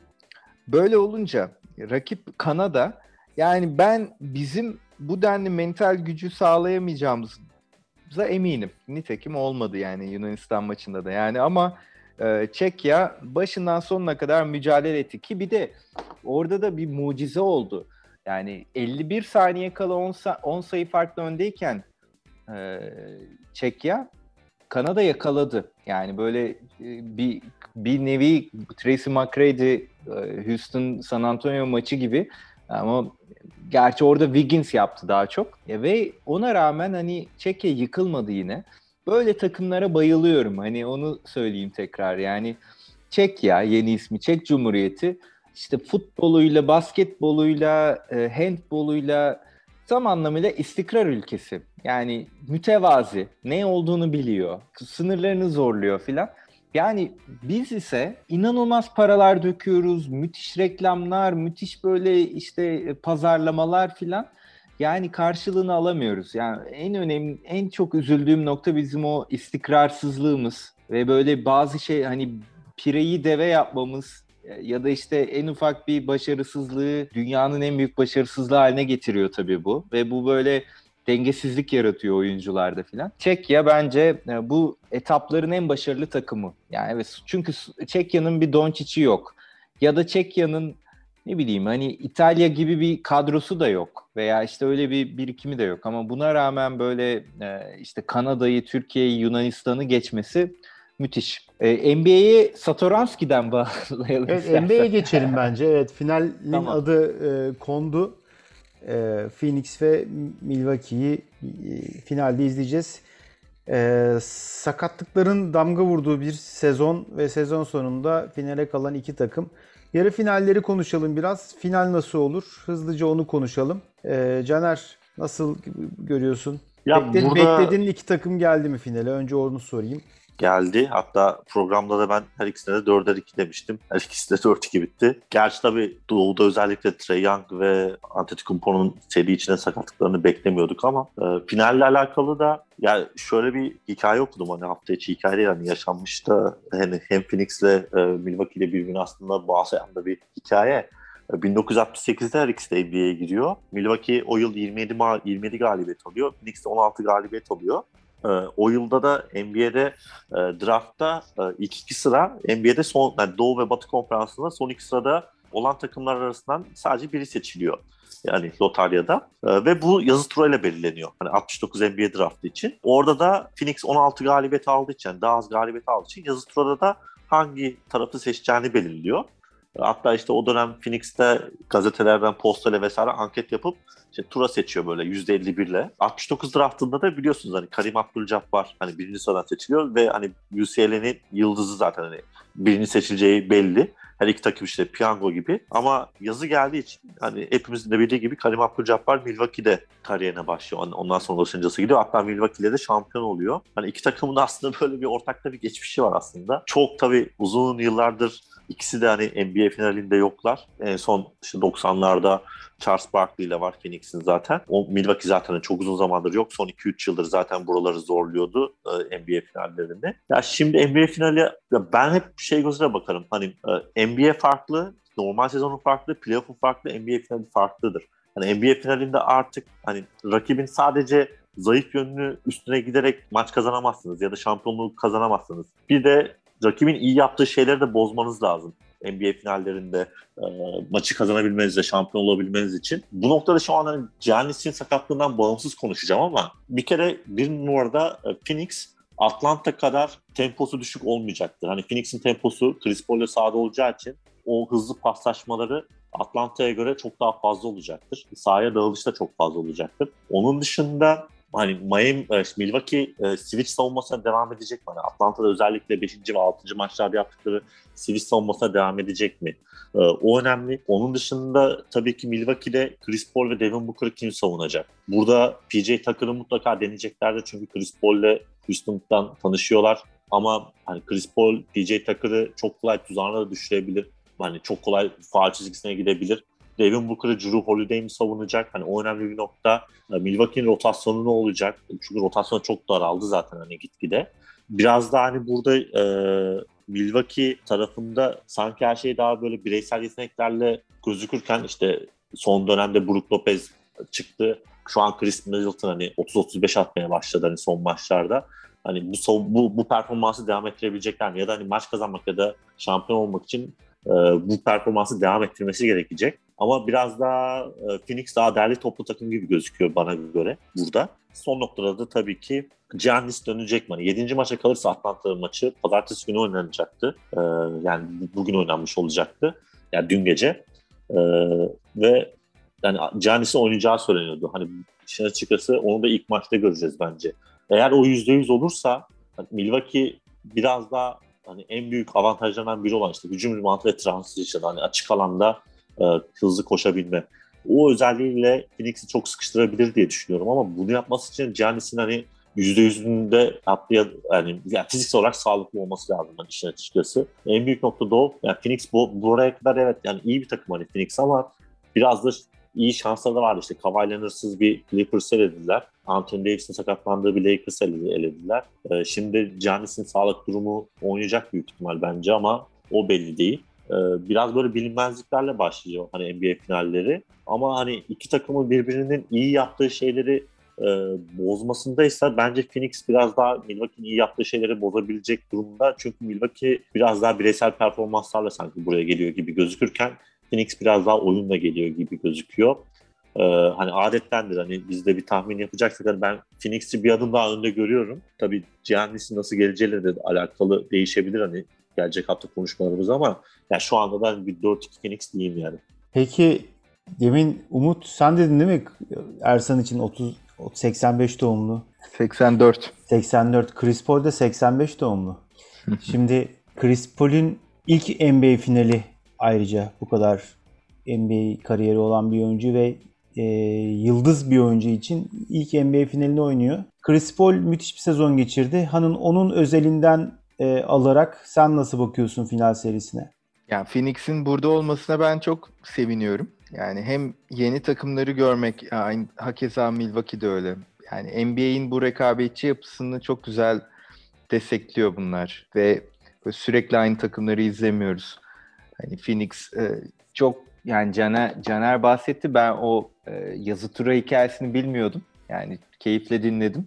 böyle olunca rakip Kanada yani ben bizim bu denli mental gücü sağlayamayacağımıza eminim. Nitekim olmadı yani Yunanistan maçında da yani ama e, Çekya başından sonuna kadar mücadele etti ki bir de orada da bir mucize oldu. Yani 51 saniye kala 10, 10 sayı farklı öndeyken e, Çekya Kanada yakaladı. Yani böyle e, bir bir nevi Tracy McGrady e, Houston San Antonio maçı gibi ama gerçi orada Wiggins yaptı daha çok. E, ve ona rağmen hani Çekya yıkılmadı yine. Böyle takımlara bayılıyorum. Hani onu söyleyeyim tekrar. Yani Çekya yeni ismi Çek Cumhuriyeti işte futboluyla, basketboluyla, e, handboluyla tam anlamıyla istikrar ülkesi. Yani mütevazi, ne olduğunu biliyor, sınırlarını zorluyor filan. Yani biz ise inanılmaz paralar döküyoruz, müthiş reklamlar, müthiş böyle işte pazarlamalar filan. Yani karşılığını alamıyoruz. Yani en önemli, en çok üzüldüğüm nokta bizim o istikrarsızlığımız ve böyle bazı şey hani pireyi deve yapmamız ya da işte en ufak bir başarısızlığı dünyanın en büyük başarısızlığı haline getiriyor tabii bu. Ve bu böyle dengesizlik yaratıyor oyuncularda filan. Çekya bence e, bu etapların en başarılı takımı. Yani evet çünkü Çekya'nın bir Doncic'i yok. Ya da Çekya'nın ne bileyim hani İtalya gibi bir kadrosu da yok veya işte öyle bir birikimi de yok ama buna rağmen böyle e, işte Kanada'yı, Türkiye'yi, Yunanistan'ı geçmesi Müthiş. Ee, NBA'yi Satoranski'den bağlayalım Evet istersen. NBA'ye geçelim bence. Evet finalin Tamam. adı e, kondu. E, Phoenix ve Milwaukee'yi e, finalde izleyeceğiz. E, sakatlıkların damga vurduğu bir sezon ve sezon sonunda finale kalan iki takım. Yarı finalleri konuşalım biraz. Final nasıl olur? Hızlıca onu konuşalım. E, Caner nasıl görüyorsun? Ya Bekle- burada- Beklediğin iki takım geldi mi finale? Önce onu sorayım. Geldi. Hatta programda da ben her ikisine de 4'er 2 demiştim. Her ikisi de 4-2 bitti. Gerçi tabii Doğu'da özellikle Trey Young ve Antetokounmpo'nun seri içine sakatlıklarını beklemiyorduk ama e, finalle alakalı da ya şöyle bir hikaye okudum hani hafta içi hikaye değil hani yaşanmış da hani hem Phoenix'le e, Milwaukee ile birbirini aslında bağlayan da bir hikaye. E, 1968'de her ikisi de NBA'ye giriyor. Milwaukee o yıl 27, ma- 27 galibiyet alıyor. Phoenix de 16 galibiyet alıyor. Ee, o yılda da NBA'de e, draftta e, ilk iki sıra NBA'de son yani Doğu ve Batı konferansında son iki sırada olan takımlar arasından sadece biri seçiliyor. Yani lotaryada. E, ve bu yazı turuyla belirleniyor. Hani 69 NBA draftı için. Orada da Phoenix 16 galibiyet aldığı için, yani daha az galibiyet aldığı için yazı turada da hangi tarafı seçeceğini belirliyor. Hatta işte o dönem Phoenix'te gazetelerden postayla vesaire anket yapıp işte tura seçiyor böyle %51 ile. 69 draftında da biliyorsunuz hani Karim Abdul-Jabbar hani birinci sıradan seçiliyor ve hani UCLA'nin yıldızı zaten hani birinci seçileceği belli. Her iki takım işte piyango gibi. Ama yazı geldiği için hani hepimizin de bildiği gibi Karim Abdul-Jabbar Milwaukee'de kariyerine başlıyor. Ondan sonra Los Angeles'a gidiyor. Hatta Milwaukee'de de şampiyon oluyor. Hani iki takımın da aslında böyle bir ortakta bir geçmişi var aslında. Çok tabii uzun yıllardır ikisi de hani NBA finalinde yoklar. En son işte 90'larda Charles Barkley ile var Phoenix'in zaten. O Milwaukee zaten hani çok uzun zamandır yok. Son 2-3 yıldır zaten buraları zorluyordu e, NBA finallerinde. Ya şimdi NBA finali ya ben hep şey gözüyle bakarım. Hani e, NBA farklı, normal sezonun farklı, playoff'un farklı, NBA finali farklıdır. Hani NBA finalinde artık hani rakibin sadece zayıf yönünü üstüne giderek maç kazanamazsınız ya da şampiyonluğu kazanamazsınız. Bir de rakibin iyi yaptığı şeyleri de bozmanız lazım. NBA finallerinde e, maçı kazanabilmeniz ve şampiyon olabilmeniz için. Bu noktada şu an hani Giannis'in sakatlığından bağımsız konuşacağım ama bir kere bir numarada e, Phoenix Atlanta kadar temposu düşük olmayacaktır. Hani Phoenix'in temposu Chris Paul'le sahada olacağı için o hızlı paslaşmaları Atlanta'ya göre çok daha fazla olacaktır. Sahaya dağılış da çok fazla olacaktır. Onun dışında hani Miami, e, Milwaukee e, switch savunmasına devam edecek mi? Hani Atlanta'da özellikle 5. ve 6. maçlarda yaptıkları switch savunmasına devam edecek mi? E, o önemli. Onun dışında tabii ki Milwaukee'de Chris Paul ve Devin Booker'ı kim savunacak? Burada PJ Tucker'ı mutlaka deneyeceklerdir çünkü Chris Paul'le Houston'dan tanışıyorlar. Ama hani Chris Paul, PJ Tucker'ı çok kolay tuzağına da düşürebilir. Hani çok kolay faal çizgisine gidebilir. Devin Booker'ı Drew Holiday mi savunacak? Hani o önemli bir nokta. Milwaukee'nin rotasyonu ne olacak? Çünkü rotasyon çok daraldı zaten hani gitgide. Biraz da hani burada e, Milwaukee tarafında sanki her şey daha böyle bireysel yeteneklerle gözükürken işte son dönemde Brook Lopez çıktı. Şu an Chris Middleton hani 30-35 atmaya başladı hani son maçlarda. Hani bu, bu, bu performansı devam ettirebilecekler mi? Ya da hani maç kazanmak ya da şampiyon olmak için e, bu performansı devam ettirmesi gerekecek. Ama biraz daha e, Phoenix daha değerli toplu takım gibi gözüküyor bana göre burada. Son noktada da tabii ki Giannis dönecek mi? Hani 7. maça kalırsa Atlanta maçı pazartesi günü oynanacaktı. E, yani bugün oynanmış olacaktı. Yani dün gece. E, ve yani Giannis'in oynayacağı söyleniyordu. Hani işin açıkçası onu da ilk maçta göreceğiz bence. Eğer o %100 olursa hani Milwaukee biraz daha hani en büyük avantajlarından biri olan işte hücum ribandı ve transition hani açık alanda e, hızlı koşabilme. O özelliğiyle Phoenix'i çok sıkıştırabilir diye düşünüyorum ama bunu yapması için Giannis'in hani %100'ünde atlıya yani, yani fiziksel olarak sağlıklı olması lazım hani işin açıkçası. En büyük nokta da o. Yani Phoenix bu, buraya kadar evet yani iyi bir takım hani Phoenix ama biraz da iyi şansları da vardı. İşte Kawhi Leonard'sız bir Clippers elediler. Anthony Davis'in sakatlandığı bir Lakers elediler. Ee, şimdi Giannis'in sağlık durumu oynayacak büyük ihtimal bence ama o belli değil. Ee, biraz böyle bilinmezliklerle başlıyor hani NBA finalleri. Ama hani iki takımın birbirinin iyi yaptığı şeyleri e, bozmasındaysa bence Phoenix biraz daha Milwaukee'nin iyi yaptığı şeyleri bozabilecek durumda. Çünkü Milwaukee biraz daha bireysel performanslarla sanki buraya geliyor gibi gözükürken Phoenix biraz daha oyunla geliyor gibi gözüküyor. e, hani adettendir hani biz de bir tahmin yapacaksak hani ben Phoenix'i bir adım daha önde görüyorum. Tabii Giannis'in nasıl geleceğiyle de alakalı değişebilir hani gelecek hafta konuşmalarımız ama yani şu anda ben bir 4-2 Phoenix diyeyim yani. Peki demin Umut sen dedin değil mi Ersan için 30 85 doğumlu. 84. 84. Chris Paul de 85 doğumlu. Şimdi Chris Paul'ün ilk NBA finali ayrıca bu kadar NBA kariyeri olan bir oyuncu ve e, yıldız bir oyuncu için ilk NBA finalini oynuyor. Chris Paul müthiş bir sezon geçirdi. Hanın onun özelinden e, alarak sen nasıl bakıyorsun final serisine? Yani Phoenix'in burada olmasına ben çok seviniyorum. Yani hem yeni takımları görmek, aynı hakeza Milwaukee'de öyle. Yani NBA'in bu rekabetçi yapısını çok güzel destekliyor bunlar ve sürekli aynı takımları izlemiyoruz. Hani Phoenix e, çok yani Caner, Caner bahsetti ben o e, yazı tura hikayesini bilmiyordum. Yani keyifle dinledim.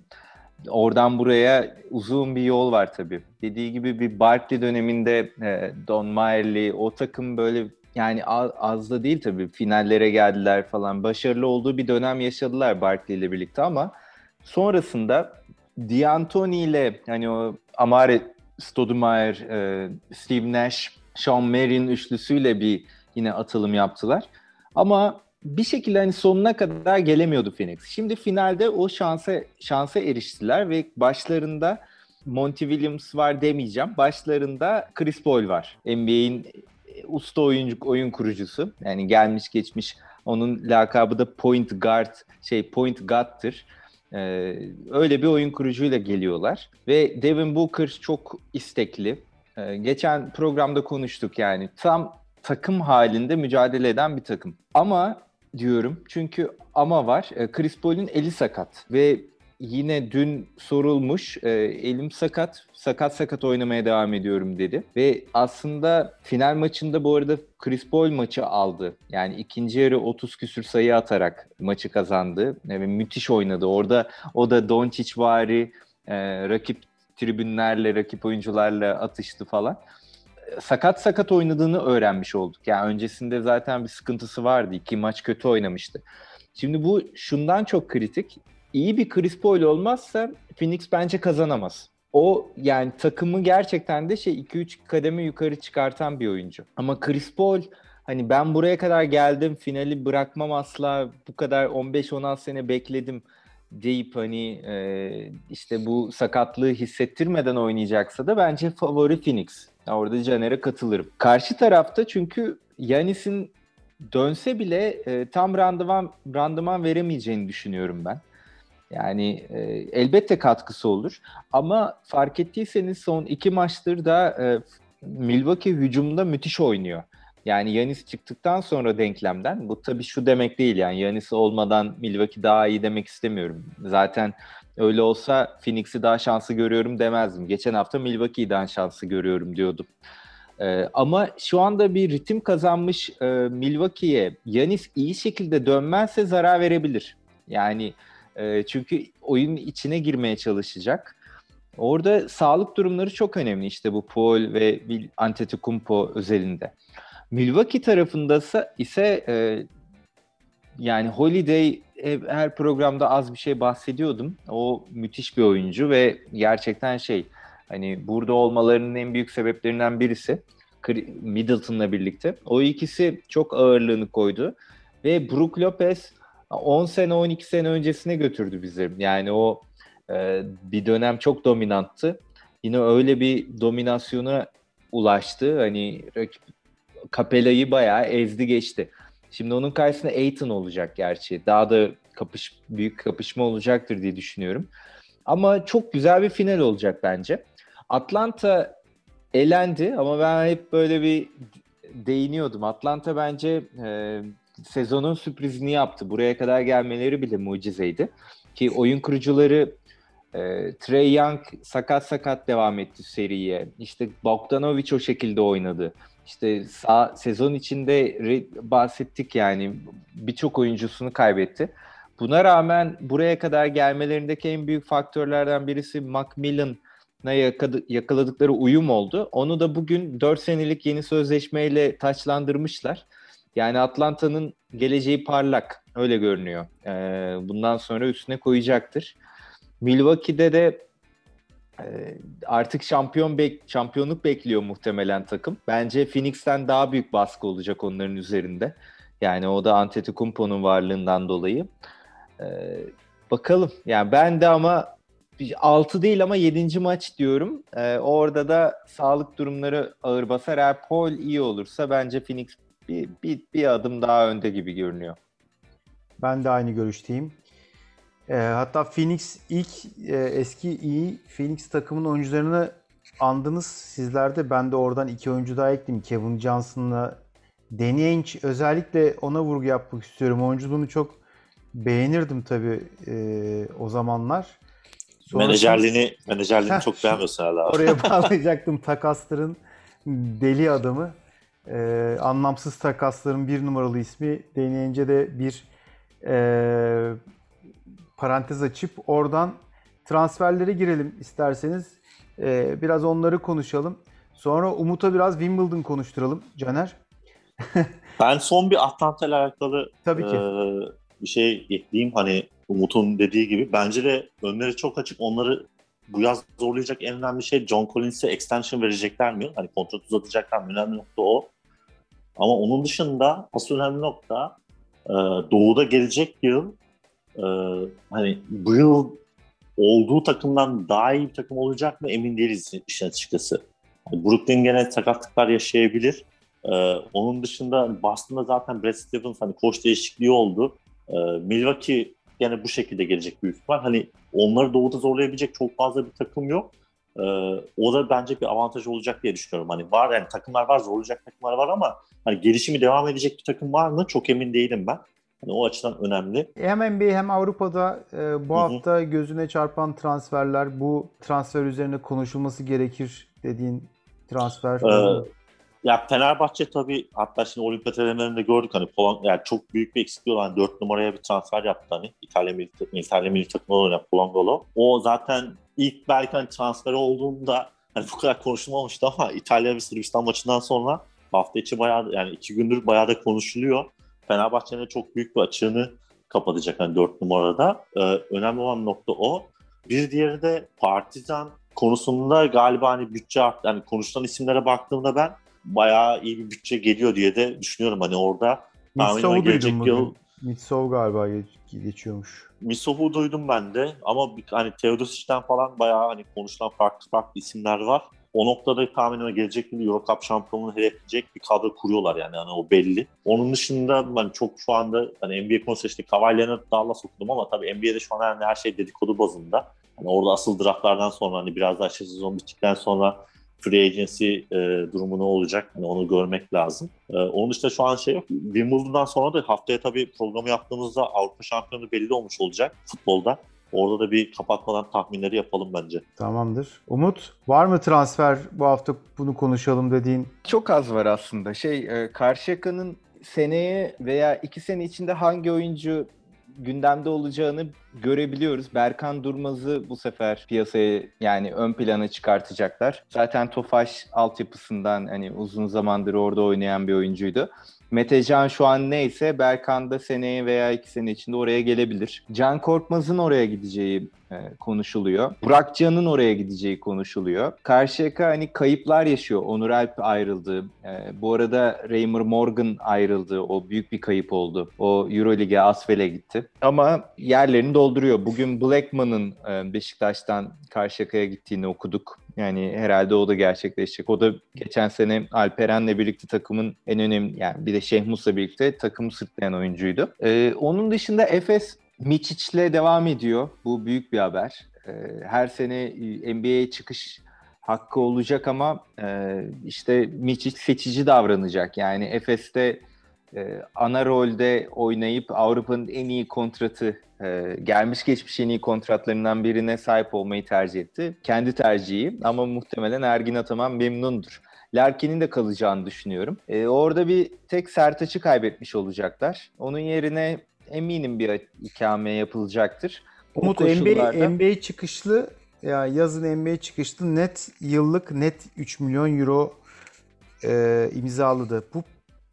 Oradan buraya uzun bir yol var tabii. Dediği gibi bir Barkley döneminde e, Don Mayer'li o takım böyle yani az, az da değil tabii finallere geldiler falan. Başarılı olduğu bir dönem yaşadılar Barkley ile birlikte ama sonrasında D'Antoni ile hani o Amare Stoudemire, e, Steve Nash, Sean Marion üçlüsüyle bir yine atılım yaptılar. Ama bir şekilde hani sonuna kadar gelemiyordu Phoenix. Şimdi finalde o şansa şansa eriştiler ve başlarında Monty Williams var demeyeceğim. Başlarında Chris Paul var. NBA'in usta oyuncu oyun kurucusu. Yani gelmiş geçmiş onun lakabı da point guard şey point guard'tır. Ee, öyle bir oyun kurucuyla geliyorlar ve Devin Booker çok istekli. Ee, geçen programda konuştuk yani tam takım halinde mücadele eden bir takım. Ama diyorum. Çünkü ama var. E, Chris Paul'ün eli sakat. Ve yine dün sorulmuş e, elim sakat sakat sakat oynamaya devam ediyorum dedi. Ve aslında final maçında bu arada Chris Paul maçı aldı. Yani ikinci yarı 30 küsür sayı atarak maçı kazandı. Ve müthiş oynadı. Orada o da Doncic vari e, rakip tribünlerle rakip oyuncularla atıştı falan sakat sakat oynadığını öğrenmiş olduk. Yani öncesinde zaten bir sıkıntısı vardı. İki maç kötü oynamıştı. Şimdi bu şundan çok kritik. İyi bir Chris Paul olmazsa Phoenix bence kazanamaz. O yani takımı gerçekten de şey 2-3 kademe yukarı çıkartan bir oyuncu. Ama Chris Paul hani ben buraya kadar geldim finali bırakmam asla bu kadar 15-16 sene bekledim deyip hani e, işte bu sakatlığı hissettirmeden oynayacaksa da bence favori Phoenix. Orada Caner'e katılırım. Karşı tarafta çünkü Yanis'in dönse bile e, tam randıman randıman veremeyeceğini düşünüyorum ben. Yani e, elbette katkısı olur. Ama fark ettiyseniz son iki maçtır da e, Milwaukee hücumda müthiş oynuyor. Yani Yanis çıktıktan sonra denklemden bu tabii şu demek değil yani Yanis olmadan Milwaukee daha iyi demek istemiyorum. Zaten öyle olsa Phoenix'i daha şanslı görüyorum demezdim. Geçen hafta Milwaukee'yi daha şanslı görüyorum diyordum. Ee, ama şu anda bir ritim kazanmış e, Milwaukee'ye Yanis iyi şekilde dönmezse zarar verebilir. Yani e, çünkü oyun içine girmeye çalışacak. Orada sağlık durumları çok önemli işte bu Paul ve Antetokounmpo özelinde. Milwaukee tarafında ise e, yani Holiday her programda az bir şey bahsediyordum. O müthiş bir oyuncu ve gerçekten şey hani burada olmalarının en büyük sebeplerinden birisi Middleton'la birlikte. O ikisi çok ağırlığını koydu ve Brook Lopez 10 sene 12 sene öncesine götürdü bizi. Yani o e, bir dönem çok dominanttı. Yine öyle bir dominasyona ulaştı. Hani rakip Capella'yı bayağı ezdi geçti. Şimdi onun karşısında Aiton olacak gerçi. Daha da kapış büyük kapışma olacaktır diye düşünüyorum. Ama çok güzel bir final olacak bence. Atlanta elendi ama ben hep böyle bir değiniyordum. Atlanta bence e, sezonun sürprizini yaptı. Buraya kadar gelmeleri bile mucizeydi. Ki oyun kurucuları e, Trey Young sakat sakat devam etti seriye. İşte Bogdanovic o şekilde oynadı. İşte sağ, sezon içinde bahsettik yani birçok oyuncusunu kaybetti. Buna rağmen buraya kadar gelmelerindeki en büyük faktörlerden birisi Macmillan'a yakaladıkları uyum oldu. Onu da bugün 4 senelik yeni sözleşmeyle taçlandırmışlar. Yani Atlanta'nın geleceği parlak. Öyle görünüyor. Ee, bundan sonra üstüne koyacaktır. Milwaukee'de de artık şampiyon bek şampiyonluk bekliyor muhtemelen takım. Bence Phoenix'ten daha büyük baskı olacak onların üzerinde. Yani o da Antetokounmpo'nun varlığından dolayı. Ee, bakalım. Yani ben de ama 6 değil ama 7. maç diyorum. Ee, orada da sağlık durumları ağır basar. Eğer Paul iyi olursa bence Phoenix bir, bir, bir adım daha önde gibi görünüyor. Ben de aynı görüşteyim. E, hatta Phoenix ilk e, eski iyi Phoenix takımın oyuncularını andınız sizler de. Ben de oradan iki oyuncu daha ekleyeyim. Kevin Johnson'la Danny Ainge özellikle ona vurgu yapmak istiyorum. Oyunculuğunu çok beğenirdim tabii e, o zamanlar. Sonrasında- Menajerliğini, menajerliğini Heh, çok beğenmiyorsun abi. Oraya bağlayacaktım takasların deli adamı. Ee, anlamsız takasların bir numaralı ismi deneyince de bir e, parantez açıp oradan transferlere girelim isterseniz. Ee, biraz onları konuşalım. Sonra Umut'a biraz Wimbledon konuşturalım Caner. Ben son bir Atlanta ile alakalı Tabii ki. e, bir şey ekleyeyim. Hani Umut'un dediği gibi. Bence de önleri çok açık. Onları bu yaz zorlayacak en önemli şey John Collins'e extension verecekler mi? Hani kontrat uzatacaklar mı? Önemli nokta o. Ama onun dışında asıl önemli nokta e, Doğu'da gelecek yıl e, hani bu yıl olduğu takımdan daha iyi bir takım olacak mı emin değiliz işin açıkçası. Yani Brooklyn gene sakatlıklar yaşayabilir. Ee, onun dışında Boston'da zaten Brad Stevens hani koç değişikliği oldu. Ee, Milwaukee gene bu şekilde gelecek büyük ihtimal. Hani onları doğuda zorlayabilecek çok fazla bir takım yok. Ee, o da bence bir avantaj olacak diye düşünüyorum. Hani var yani takımlar var, zorlayacak takımlar var ama hani gelişimi devam edecek bir takım var mı? Çok emin değilim ben. Hani o açıdan önemli. Hem NBA hem Avrupa'da e, bu Hı hı. hafta gözüne çarpan transferler, bu transfer üzerine konuşulması gerekir dediğin transfer. Ee, Ya Fenerbahçe tabii hatta şimdi olimpiyat elemelerinde gördük hani Polan yani çok büyük bir eksikliği olan 4 numaraya bir transfer yaptı hani İtalya milli, İtalya milli takımında oynayan Polangolo. O zaten ilk belki hani transferi olduğunda hani bu kadar konuşulmamıştı ama İtalya ve Sırbistan maçından sonra hafta içi bayağı yani iki gündür bayağı da konuşuluyor. Fenerbahçe'nin çok büyük bir açığını kapatacak hani 4 numarada. Ee, önemli olan nokta o. Bir diğeri de Partizan konusunda galiba hani bütçe art yani konuşulan isimlere baktığımda ben bayağı iyi bir bütçe geliyor diye de düşünüyorum hani orada. Mitsov'u duydun gelecek mu? yıl Mitsov galiba geç- geçiyormuş. Misov'u duydum ben de ama hani Teodosic'ten falan bayağı hani konuşulan farklı farklı isimler var. O noktada tahminime gelecek yıl Euro Cup şampiyonluğunu hedefleyecek bir kadro kuruyorlar yani, yani o belli. Onun dışında ben çok şu anda hani NBA konusunda işte Kawhi Leonard Dallas okudum ama tabii NBA'de şu an yani her şey dedikodu bazında. Hani orada asıl draftlardan sonra hani biraz daha işte sezon bittikten sonra free agency e, durumu ne olacak? Hani onu görmek lazım. E, onun dışında şu an şey yok. Wimbledon'dan sonra da haftaya tabii programı yaptığımızda Avrupa şampiyonu belli olmuş olacak futbolda. Orada da bir kapatmadan tahminleri yapalım bence. Tamamdır. Umut var mı transfer bu hafta bunu konuşalım dediğin? Çok az var aslında. Şey, e, Karşıyaka'nın seneye veya iki sene içinde hangi oyuncu gündemde olacağını görebiliyoruz. Berkan Durmaz'ı bu sefer piyasaya yani ön plana çıkartacaklar. Zaten Tofaş altyapısından hani uzun zamandır orada oynayan bir oyuncuydu. Metecan şu an neyse Berkan da seneye veya iki sene içinde oraya gelebilir. Can Korkmaz'ın oraya gideceği konuşuluyor. Burak Can'ın oraya gideceği konuşuluyor. Karşıyaka hani kayıplar yaşıyor. Onur Alp ayrıldı. E, bu arada Raymer Morgan ayrıldı. O büyük bir kayıp oldu. O Euroleague'e Asfel'e gitti. Ama yerlerini dolduruyor. Bugün Blackman'ın e, Beşiktaş'tan Karşıyaka'ya gittiğini okuduk. Yani herhalde o da gerçekleşecek. O da geçen sene Alperen'le birlikte takımın en önemli yani bir de Şehmus'la birlikte takımı sırtlayan oyuncuydu. E, onun dışında Efes Micic'le devam ediyor. Bu büyük bir haber. Ee, Her sene NBA'ye çıkış hakkı olacak ama e, işte Micic seçici davranacak. Yani Efes'te e, ana rolde oynayıp Avrupa'nın en iyi kontratı e, gelmiş geçmiş en iyi kontratlarından birine sahip olmayı tercih etti. Kendi tercihi ama muhtemelen Ergin Ataman memnundur. Larkin'in de kalacağını düşünüyorum. E, orada bir tek Sertaç'ı kaybetmiş olacaklar. Onun yerine eminim bir ikame yapılacaktır. Umut koşullarda- NBA, NBA çıkışlı ya yazın NBA çıkışlı net yıllık net 3 milyon euro e, imzaladı. Bu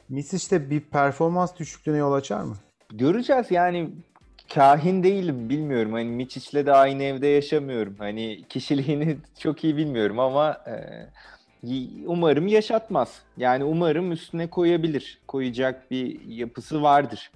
Misic'te bir performans düşüklüğüne yol açar mı? Göreceğiz yani kahin değilim bilmiyorum. Hani Miçic'le de aynı evde yaşamıyorum. Hani kişiliğini çok iyi bilmiyorum ama e, umarım yaşatmaz. Yani umarım üstüne koyabilir. Koyacak bir yapısı vardır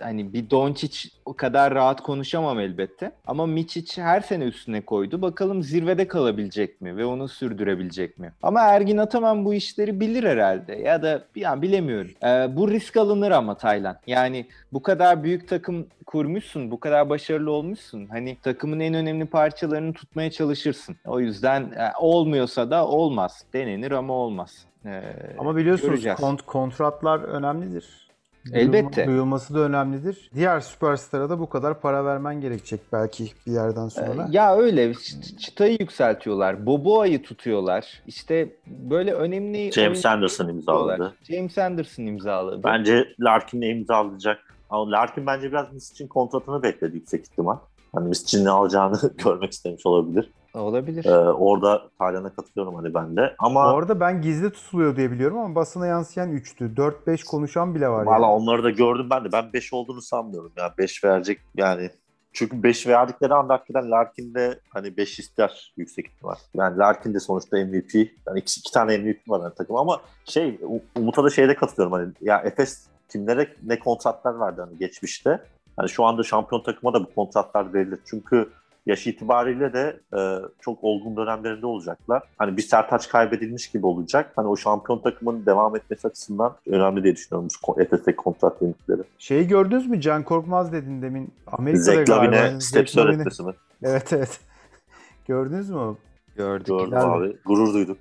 hani bir Doncic o kadar rahat konuşamam elbette. Ama Miçic her sene üstüne koydu. Bakalım zirvede kalabilecek mi ve onu sürdürebilecek mi? Ama Ergin Ataman bu işleri bilir herhalde. Ya da yani bilemiyorum. Ee, bu risk alınır ama Taylan. Yani bu kadar büyük takım kurmuşsun, bu kadar başarılı olmuşsun. Hani takımın en önemli parçalarını tutmaya çalışırsın. O yüzden e, olmuyorsa da olmaz. Denenir ama olmaz. Ee, ama biliyorsunuz kont- kontratlar önemlidir. Elbette. Duyulması da önemlidir. Diğer süperstara da bu kadar para vermen gerekecek belki bir yerden sonra. Ya öyle çıtayı yükseltiyorlar. Boboa'yı tutuyorlar. İşte böyle önemli James Anderson imzaladı. James Anderson imzaladı. Bence Larkin'le imzalayacak. Ama Larkin bence biraz Misic'in kontratını bekledi yüksek ihtimal. Hani Misic'in ne alacağını görmek istemiş olabilir. Olabilir. Ee, orada Taylan'a katılıyorum hani ben de. Ama orada ben gizli tutuluyor diye biliyorum ama basına yansıyan 3'tü. 4-5 konuşan bile var. Valla yani. onları da gördüm ben de. Ben 5 olduğunu sanmıyorum. Yani 5 verecek yani. Çünkü 5 verdikleri anda hakikaten Larkin de hani 5 ister yüksek ihtimal. Yani Larkin de sonuçta MVP. Yani iki, iki tane MVP var yani takım ama şey Umut'a da şeyde katılıyorum hani ya Efes kimlere ne kontratlar verdi hani geçmişte. Hani şu anda şampiyon takıma da bu kontratlar verilir. Çünkü yaş itibariyle de e, çok olgun dönemlerinde olacaklar. Hani bir sertaç kaybedilmiş gibi olacak. Hani o şampiyon takımın devam etmesi açısından önemli diye düşünüyorum bu Efes'teki kontrat yenilikleri. Şeyi gördünüz mü? Can Korkmaz dedin demin. Amerika'da Zach Lavine steps öğretmesi mi? Evet evet. Gördünüz mü? Gördük. Gördüm yani. abi. Gurur duyduk.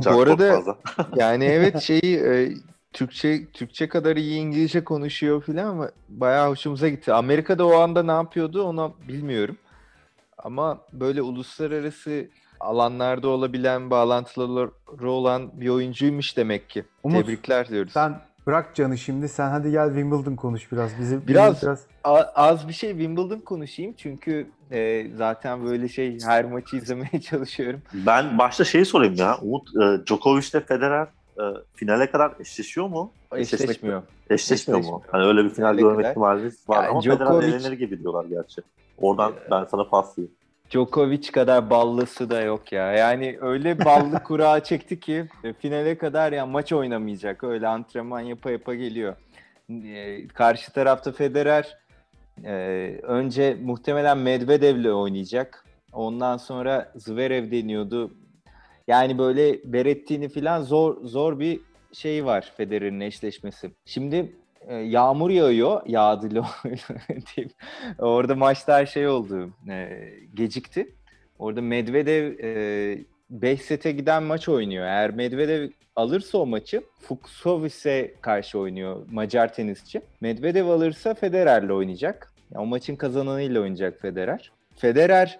Can bu arada yani evet şeyi e, Türkçe Türkçe kadar iyi İngilizce konuşuyor filan ama bayağı hoşumuza gitti. Amerika'da o anda ne yapıyordu onu bilmiyorum. Ama böyle uluslararası alanlarda olabilen bağlantıları olan bir oyuncuymuş demek ki. Umut, Tebrikler diyoruz. Sen bırak canı şimdi sen hadi gel Wimbledon konuş biraz. Bizi biraz, biraz... az bir şey Wimbledon konuşayım çünkü e, zaten böyle şey her maçı izlemeye çalışıyorum. Ben başta şeyi sorayım ya. Umut e, Djokovic ile Federer e, finale kadar eşleşiyor mu? Eşleşmiyor. Eşleşmiyor, mu? Hani öyle bir final görme ihtimalimiz var yani ama Djokovic... Federer elenir gibi diyorlar gerçi. Oradan ee, ben sana pas diyeyim. Djokovic kadar ballısı da yok ya. Yani öyle ballı kura çekti ki e, finale kadar ya maç oynamayacak. Öyle antrenman yapa yapa geliyor. Ee, karşı tarafta Federer e, önce muhtemelen Medvedev'le oynayacak. Ondan sonra Zverev deniyordu. Yani böyle Berettini falan zor zor bir şey var Federer'in eşleşmesi. Şimdi e, yağmur yağıyor. Yağdı Orada maçta her şey oldu. E, gecikti. Orada Medvedev 5 e, sete giden maç oynuyor. Eğer Medvedev alırsa o maçı Fuksovic'e karşı oynuyor Macar tenisçi. Medvedev alırsa Federer'le oynayacak. Yani o maçın kazananıyla oynayacak Federer. Federer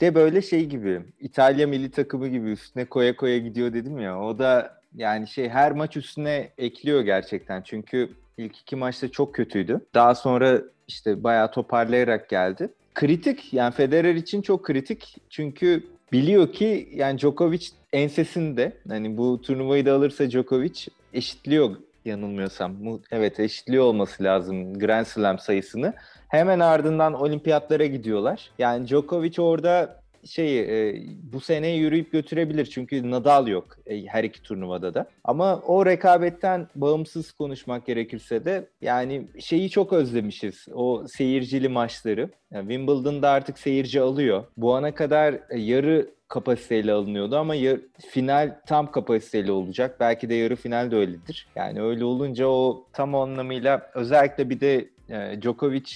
de böyle şey gibi İtalya milli takımı gibi üstüne koya koya gidiyor dedim ya. O da yani şey her maç üstüne ekliyor gerçekten. Çünkü ilk iki maçta çok kötüydü. Daha sonra işte bayağı toparlayarak geldi. Kritik yani Federer için çok kritik. Çünkü biliyor ki yani Djokovic ensesinde hani bu turnuvayı da alırsa Djokovic eşitliyor yanılmıyorsam. Evet eşitliyor olması lazım Grand Slam sayısını. Hemen ardından olimpiyatlara gidiyorlar. Yani Djokovic orada şey e, bu sene yürüyüp götürebilir çünkü Nadal yok e, her iki turnuvada da. Ama o rekabetten bağımsız konuşmak gerekirse de yani şeyi çok özlemişiz. O seyircili maçları. Yani Wimbledon'da artık seyirci alıyor. Bu ana kadar yarı kapasiteyle alınıyordu ama yar, final tam kapasiteyle olacak. Belki de yarı final de öyledir. Yani öyle olunca o tam anlamıyla özellikle bir de e, Djokovic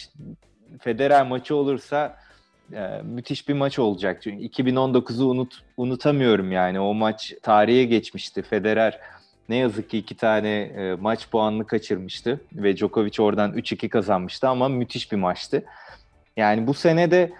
Federer maçı olursa e, müthiş bir maç olacak. Çünkü 2019'u unut unutamıyorum yani. O maç tarihe geçmişti. Federer ne yazık ki iki tane e, maç puanını kaçırmıştı ve Djokovic oradan 3-2 kazanmıştı ama müthiş bir maçtı. Yani bu sene de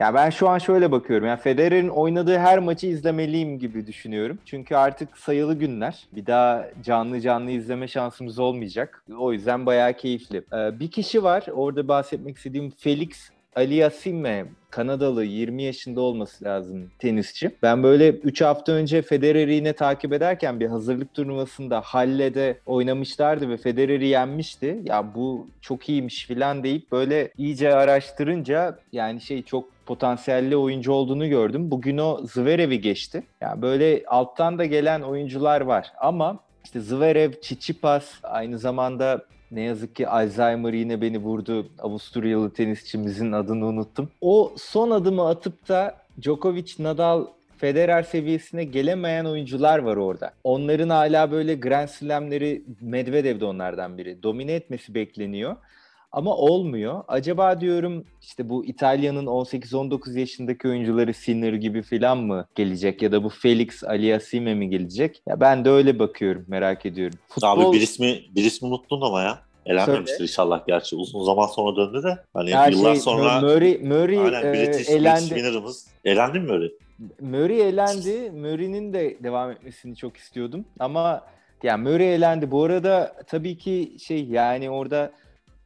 ya ben şu an şöyle bakıyorum. Yani Federer'in oynadığı her maçı izlemeliyim gibi düşünüyorum. Çünkü artık sayılı günler. Bir daha canlı canlı izleme şansımız olmayacak. O yüzden bayağı keyifli. Ee, bir kişi var. Orada bahsetmek istediğim Felix Aliassime Kanadalı 20 yaşında olması lazım tenisçi. Ben böyle 3 hafta önce Federer'i yine takip ederken bir hazırlık turnuvasında Halle'de oynamışlardı ve Federer'i yenmişti. Ya bu çok iyiymiş filan deyip böyle iyice araştırınca yani şey çok potansiyelli oyuncu olduğunu gördüm. Bugün o Zverev'i geçti. Yani böyle alttan da gelen oyuncular var ama işte Zverev, Tsitsipas aynı zamanda ne yazık ki Alzheimer yine beni vurdu. Avusturyalı tenisçimizin adını unuttum. O son adımı atıp da Djokovic, Nadal, Federer seviyesine gelemeyen oyuncular var orada. Onların hala böyle Grand Slam'leri Medvedev de onlardan biri. Domine etmesi bekleniyor. Ama olmuyor. Acaba diyorum işte bu İtalya'nın 18-19 yaşındaki oyuncuları Sinner gibi filan mı gelecek ya da bu Felix Aliassime mi gelecek? Ya ben de öyle bakıyorum, merak ediyorum. Abi bir ismi bir ismi unuttun ama ya. Elenmemiştir inşallah gerçi. Uzun zaman sonra döndü de. Hani Her yıllar şey, sonra Murray, Murray aynen, e, British, British elendi. winner'ımız. Elendi mi Murray? Murray elendi. Murray'nin de devam etmesini çok istiyordum. Ama yani Murray elendi. Bu arada tabii ki şey yani orada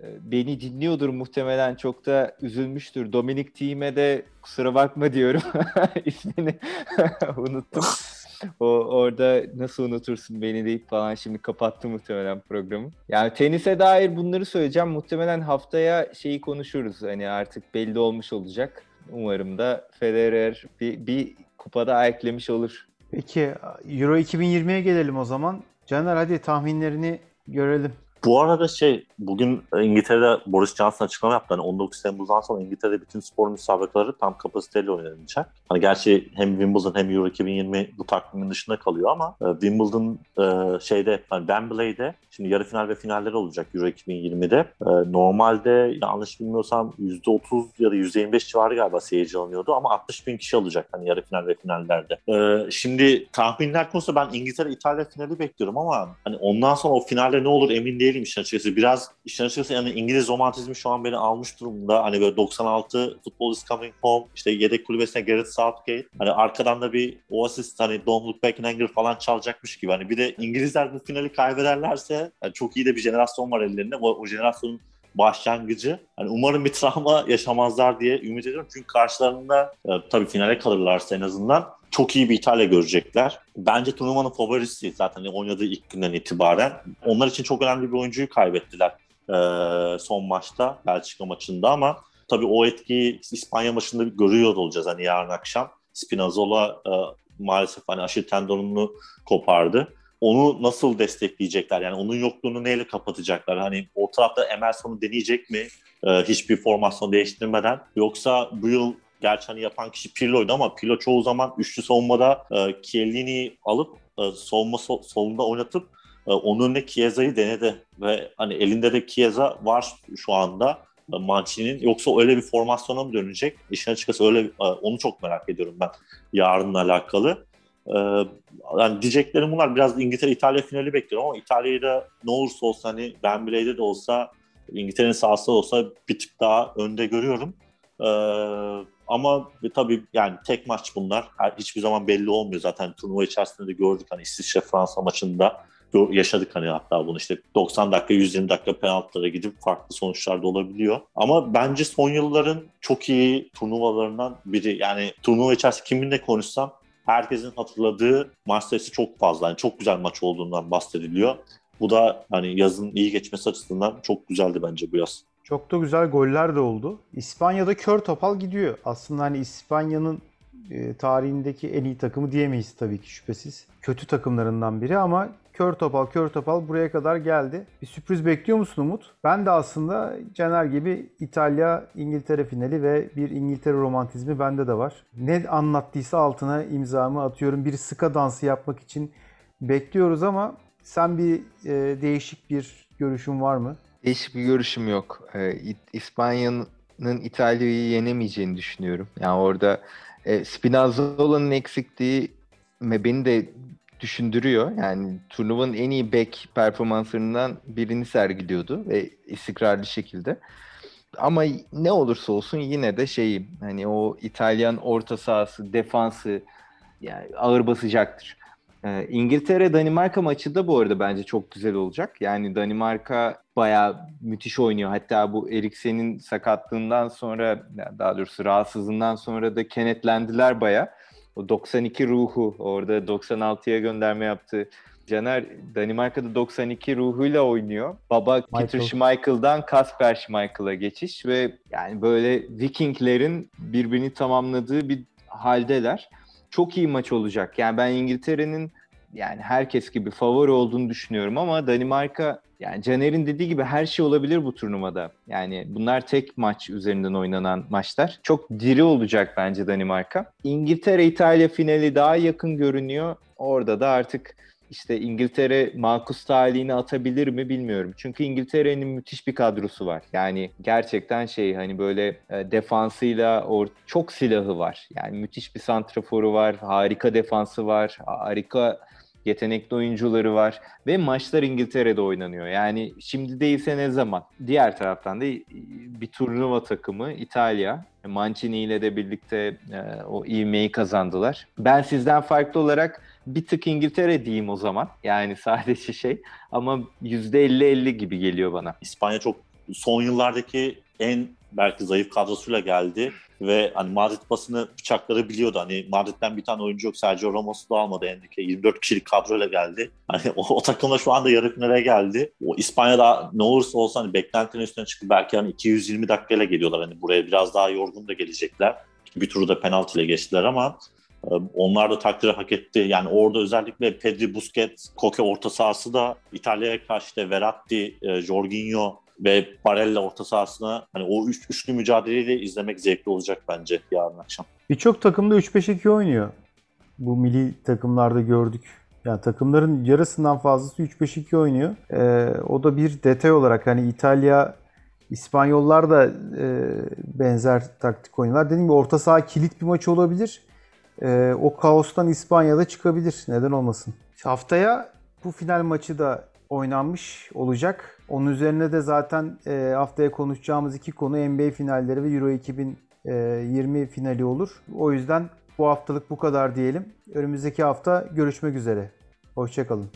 beni dinliyordur muhtemelen çok da üzülmüştür. Dominic Thiem'e de kusura bakma diyorum. İsmini unuttum. O orada nasıl unutursun beni deyip falan şimdi kapattı muhtemelen programı. Yani tenise dair bunları söyleyeceğim. Muhtemelen haftaya şeyi konuşuruz. Hani artık belli olmuş olacak. Umarım da Federer bir, bir kupada ayaklemiş olur. Peki Euro 2020'ye gelelim o zaman. Caner hadi tahminlerini görelim. Bu arada şey bugün İngiltere'de Boris Johnson açıklama yaptı. Hani 19 Temmuz'dan sonra İngiltere'de bütün spor müsabakaları tam kapasiteyle oynanacak. Hani gerçi hem Wimbledon hem Euro 2020 bu takvimin dışında kalıyor ama e, Wimbledon e, şeyde hani Wembley'de şimdi yarı final ve finaller olacak Euro 2020'de. E, normalde yanlış bilmiyorsam %30 ya da %25 civarı galiba seyirci alınıyordu ama 60 bin kişi alacak hani yarı final ve finallerde. E, şimdi tahminler konusunda ben İngiltere İtalya finali bekliyorum ama hani ondan sonra o finalde ne olur emin değilim işin açıkçası. Biraz işin açıkçası yani İngiliz romantizmi şu an beni almış durumda. Hani böyle 96 Football is coming home işte yedek kulübesine Gareth Southgate. Hani arkadan da bir Oasis hani Don't Look Back in Anger falan çalacakmış gibi. Hani bir de İngilizler bu finali kaybederlerse yani çok iyi de bir jenerasyon var ellerinde. O, o jenerasyonun başlangıcı. Yani umarım bir travma yaşamazlar diye ümit ediyorum. Çünkü karşılarında e, tabii finale kalırlarsa en azından çok iyi bir İtalya görecekler. Bence turnuvanın favorisi zaten oynadığı ilk günden itibaren. Onlar için çok önemli bir oyuncuyu kaybettiler e, son maçta Belçika maçında ama tabii o etkiyi İspanya maçında görüyor olacağız hani yarın akşam. Spinazzola e, maalesef hani aşil tendonunu kopardı. Onu nasıl destekleyecekler? Yani onun yokluğunu neyle kapatacaklar? Hani o tarafta Emerson'u deneyecek mi? E, hiçbir formasyon değiştirmeden. Yoksa bu yıl Gerçi hani yapan kişi Pirlo'ydu ama Pirlo çoğu zaman üçlü savunmada e, Chiellini'yi alıp e, savunma sol, solunda oynatıp e, onun önüne Chiesa'yı denedi. Ve hani elinde de Chiesa var şu anda e, Mancini'nin. Yoksa öyle bir formasyona mı dönecek? İşin açıkçası öyle e, onu çok merak ediyorum ben yarınla alakalı. E, yani diyeceklerim bunlar. Biraz İngiltere İtalya finali bekliyorum ama İtalya'yı da ne olursa olsa hani Wembley'de de olsa İngiltere'nin sahası olsa bir tık daha önde görüyorum. Ee, ama tabii yani tek maç bunlar. Hiçbir zaman belli olmuyor zaten. Turnuva içerisinde de gördük hani İsviçre Fransa maçında yaşadık hani hatta bunu işte 90 dakika 120 dakika penaltılara gidip farklı sonuçlar da olabiliyor. Ama bence son yılların çok iyi turnuvalarından biri. Yani turnuva içerisinde kiminle konuşsam herkesin hatırladığı maç sayısı çok fazla. Yani çok güzel maç olduğundan bahsediliyor. Bu da hani yazın iyi geçmesi açısından çok güzeldi bence bu yaz. Çok da güzel goller de oldu. İspanya'da kör topal gidiyor. Aslında hani İspanya'nın e, tarihindeki en iyi takımı diyemeyiz tabii ki şüphesiz. Kötü takımlarından biri ama kör topal kör topal buraya kadar geldi. Bir sürpriz bekliyor musun Umut? Ben de aslında Caner gibi İtalya İngiltere finali ve bir İngiltere romantizmi bende de var. Ne anlattıysa altına imzamı atıyorum. Bir sıka dansı yapmak için bekliyoruz ama sen bir e, değişik bir görüşün var mı? Değişik bir görüşüm yok. Ee, İspanya'nın İtalya'yı yenemeyeceğini düşünüyorum. Yani orada e, Spinazzola'nın eksikliği beni de düşündürüyor. Yani turnuvanın en iyi back performanslarından birini sergiliyordu ve istikrarlı şekilde. Ama ne olursa olsun yine de şeyi hani o İtalyan orta sahası, defansı yani ağır basacaktır. Ee, İngiltere-Danimarka maçı da bu arada bence çok güzel olacak. Yani Danimarka bayağı müthiş oynuyor. Hatta bu Eriksen'in sakatlığından sonra, daha doğrusu rahatsızlığından sonra da kenetlendiler bayağı. O 92 ruhu orada 96'ya gönderme yaptı. Caner Danimarka'da 92 ruhuyla oynuyor. Baba Michael. Peter Schmeichel'dan Kasper Schmeichel'a geçiş ve yani böyle Vikinglerin birbirini tamamladığı bir haldeler. Çok iyi maç olacak. Yani ben İngiltere'nin yani herkes gibi favori olduğunu düşünüyorum ama Danimarka yani Caner'in dediği gibi her şey olabilir bu turnuvada. Yani bunlar tek maç üzerinden oynanan maçlar. Çok diri olacak bence Danimarka. İngiltere-İtalya finali daha yakın görünüyor. Orada da artık işte İngiltere makus talihini atabilir mi bilmiyorum. Çünkü İngiltere'nin müthiş bir kadrosu var. Yani gerçekten şey hani böyle e, defansıyla or çok silahı var. Yani müthiş bir santraforu var, harika defansı var, harika yetenekli oyuncuları var ve maçlar İngiltere'de oynanıyor. Yani şimdi değilse ne zaman? Diğer taraftan da bir turnuva takımı İtalya. Mancini ile de birlikte e, o ivmeyi kazandılar. Ben sizden farklı olarak bir tık İngiltere diyeyim o zaman. Yani sadece şey ama %50-50 gibi geliyor bana. İspanya çok son yıllardaki en belki zayıf kadrosuyla geldi ve hani Madrid basını bıçakları biliyordu. Hani Madrid'den bir tane oyuncu yok. Sergio Ramos'u da almadı Enrique. 24 kişilik kadroyla geldi. Hani o, o takımda şu anda yarı finale geldi. O İspanya'da ne olursa olsa hani beklentinin üstüne çıktı. Belki hani 220 dakikayla geliyorlar. Hani buraya biraz daha yorgun da gelecekler. Bir turu da penaltıyla geçtiler ama onlar da takdiri hak etti. Yani orada özellikle Pedri, Busquets, Koke orta sahası da İtalya'ya karşı da Verratti, e, Jorginho ve Barella orta sahasına hani o üç, üçlü mücadeleyi de izlemek zevkli olacak bence yarın akşam. Birçok takımda 3-5-2 oynuyor. Bu milli takımlarda gördük. Yani takımların yarısından fazlası 3-5-2 oynuyor. Ee, o da bir detay olarak hani İtalya, İspanyollar da e, benzer taktik oynuyorlar. Dediğim gibi orta saha kilit bir maç olabilir. E, o kaostan İspanya'da çıkabilir. Neden olmasın? Haftaya bu final maçı da oynanmış olacak. Onun üzerine de zaten e, haftaya konuşacağımız iki konu NBA finalleri ve Euro 2020 finali olur. O yüzden bu haftalık bu kadar diyelim. Önümüzdeki hafta görüşmek üzere. Hoşçakalın.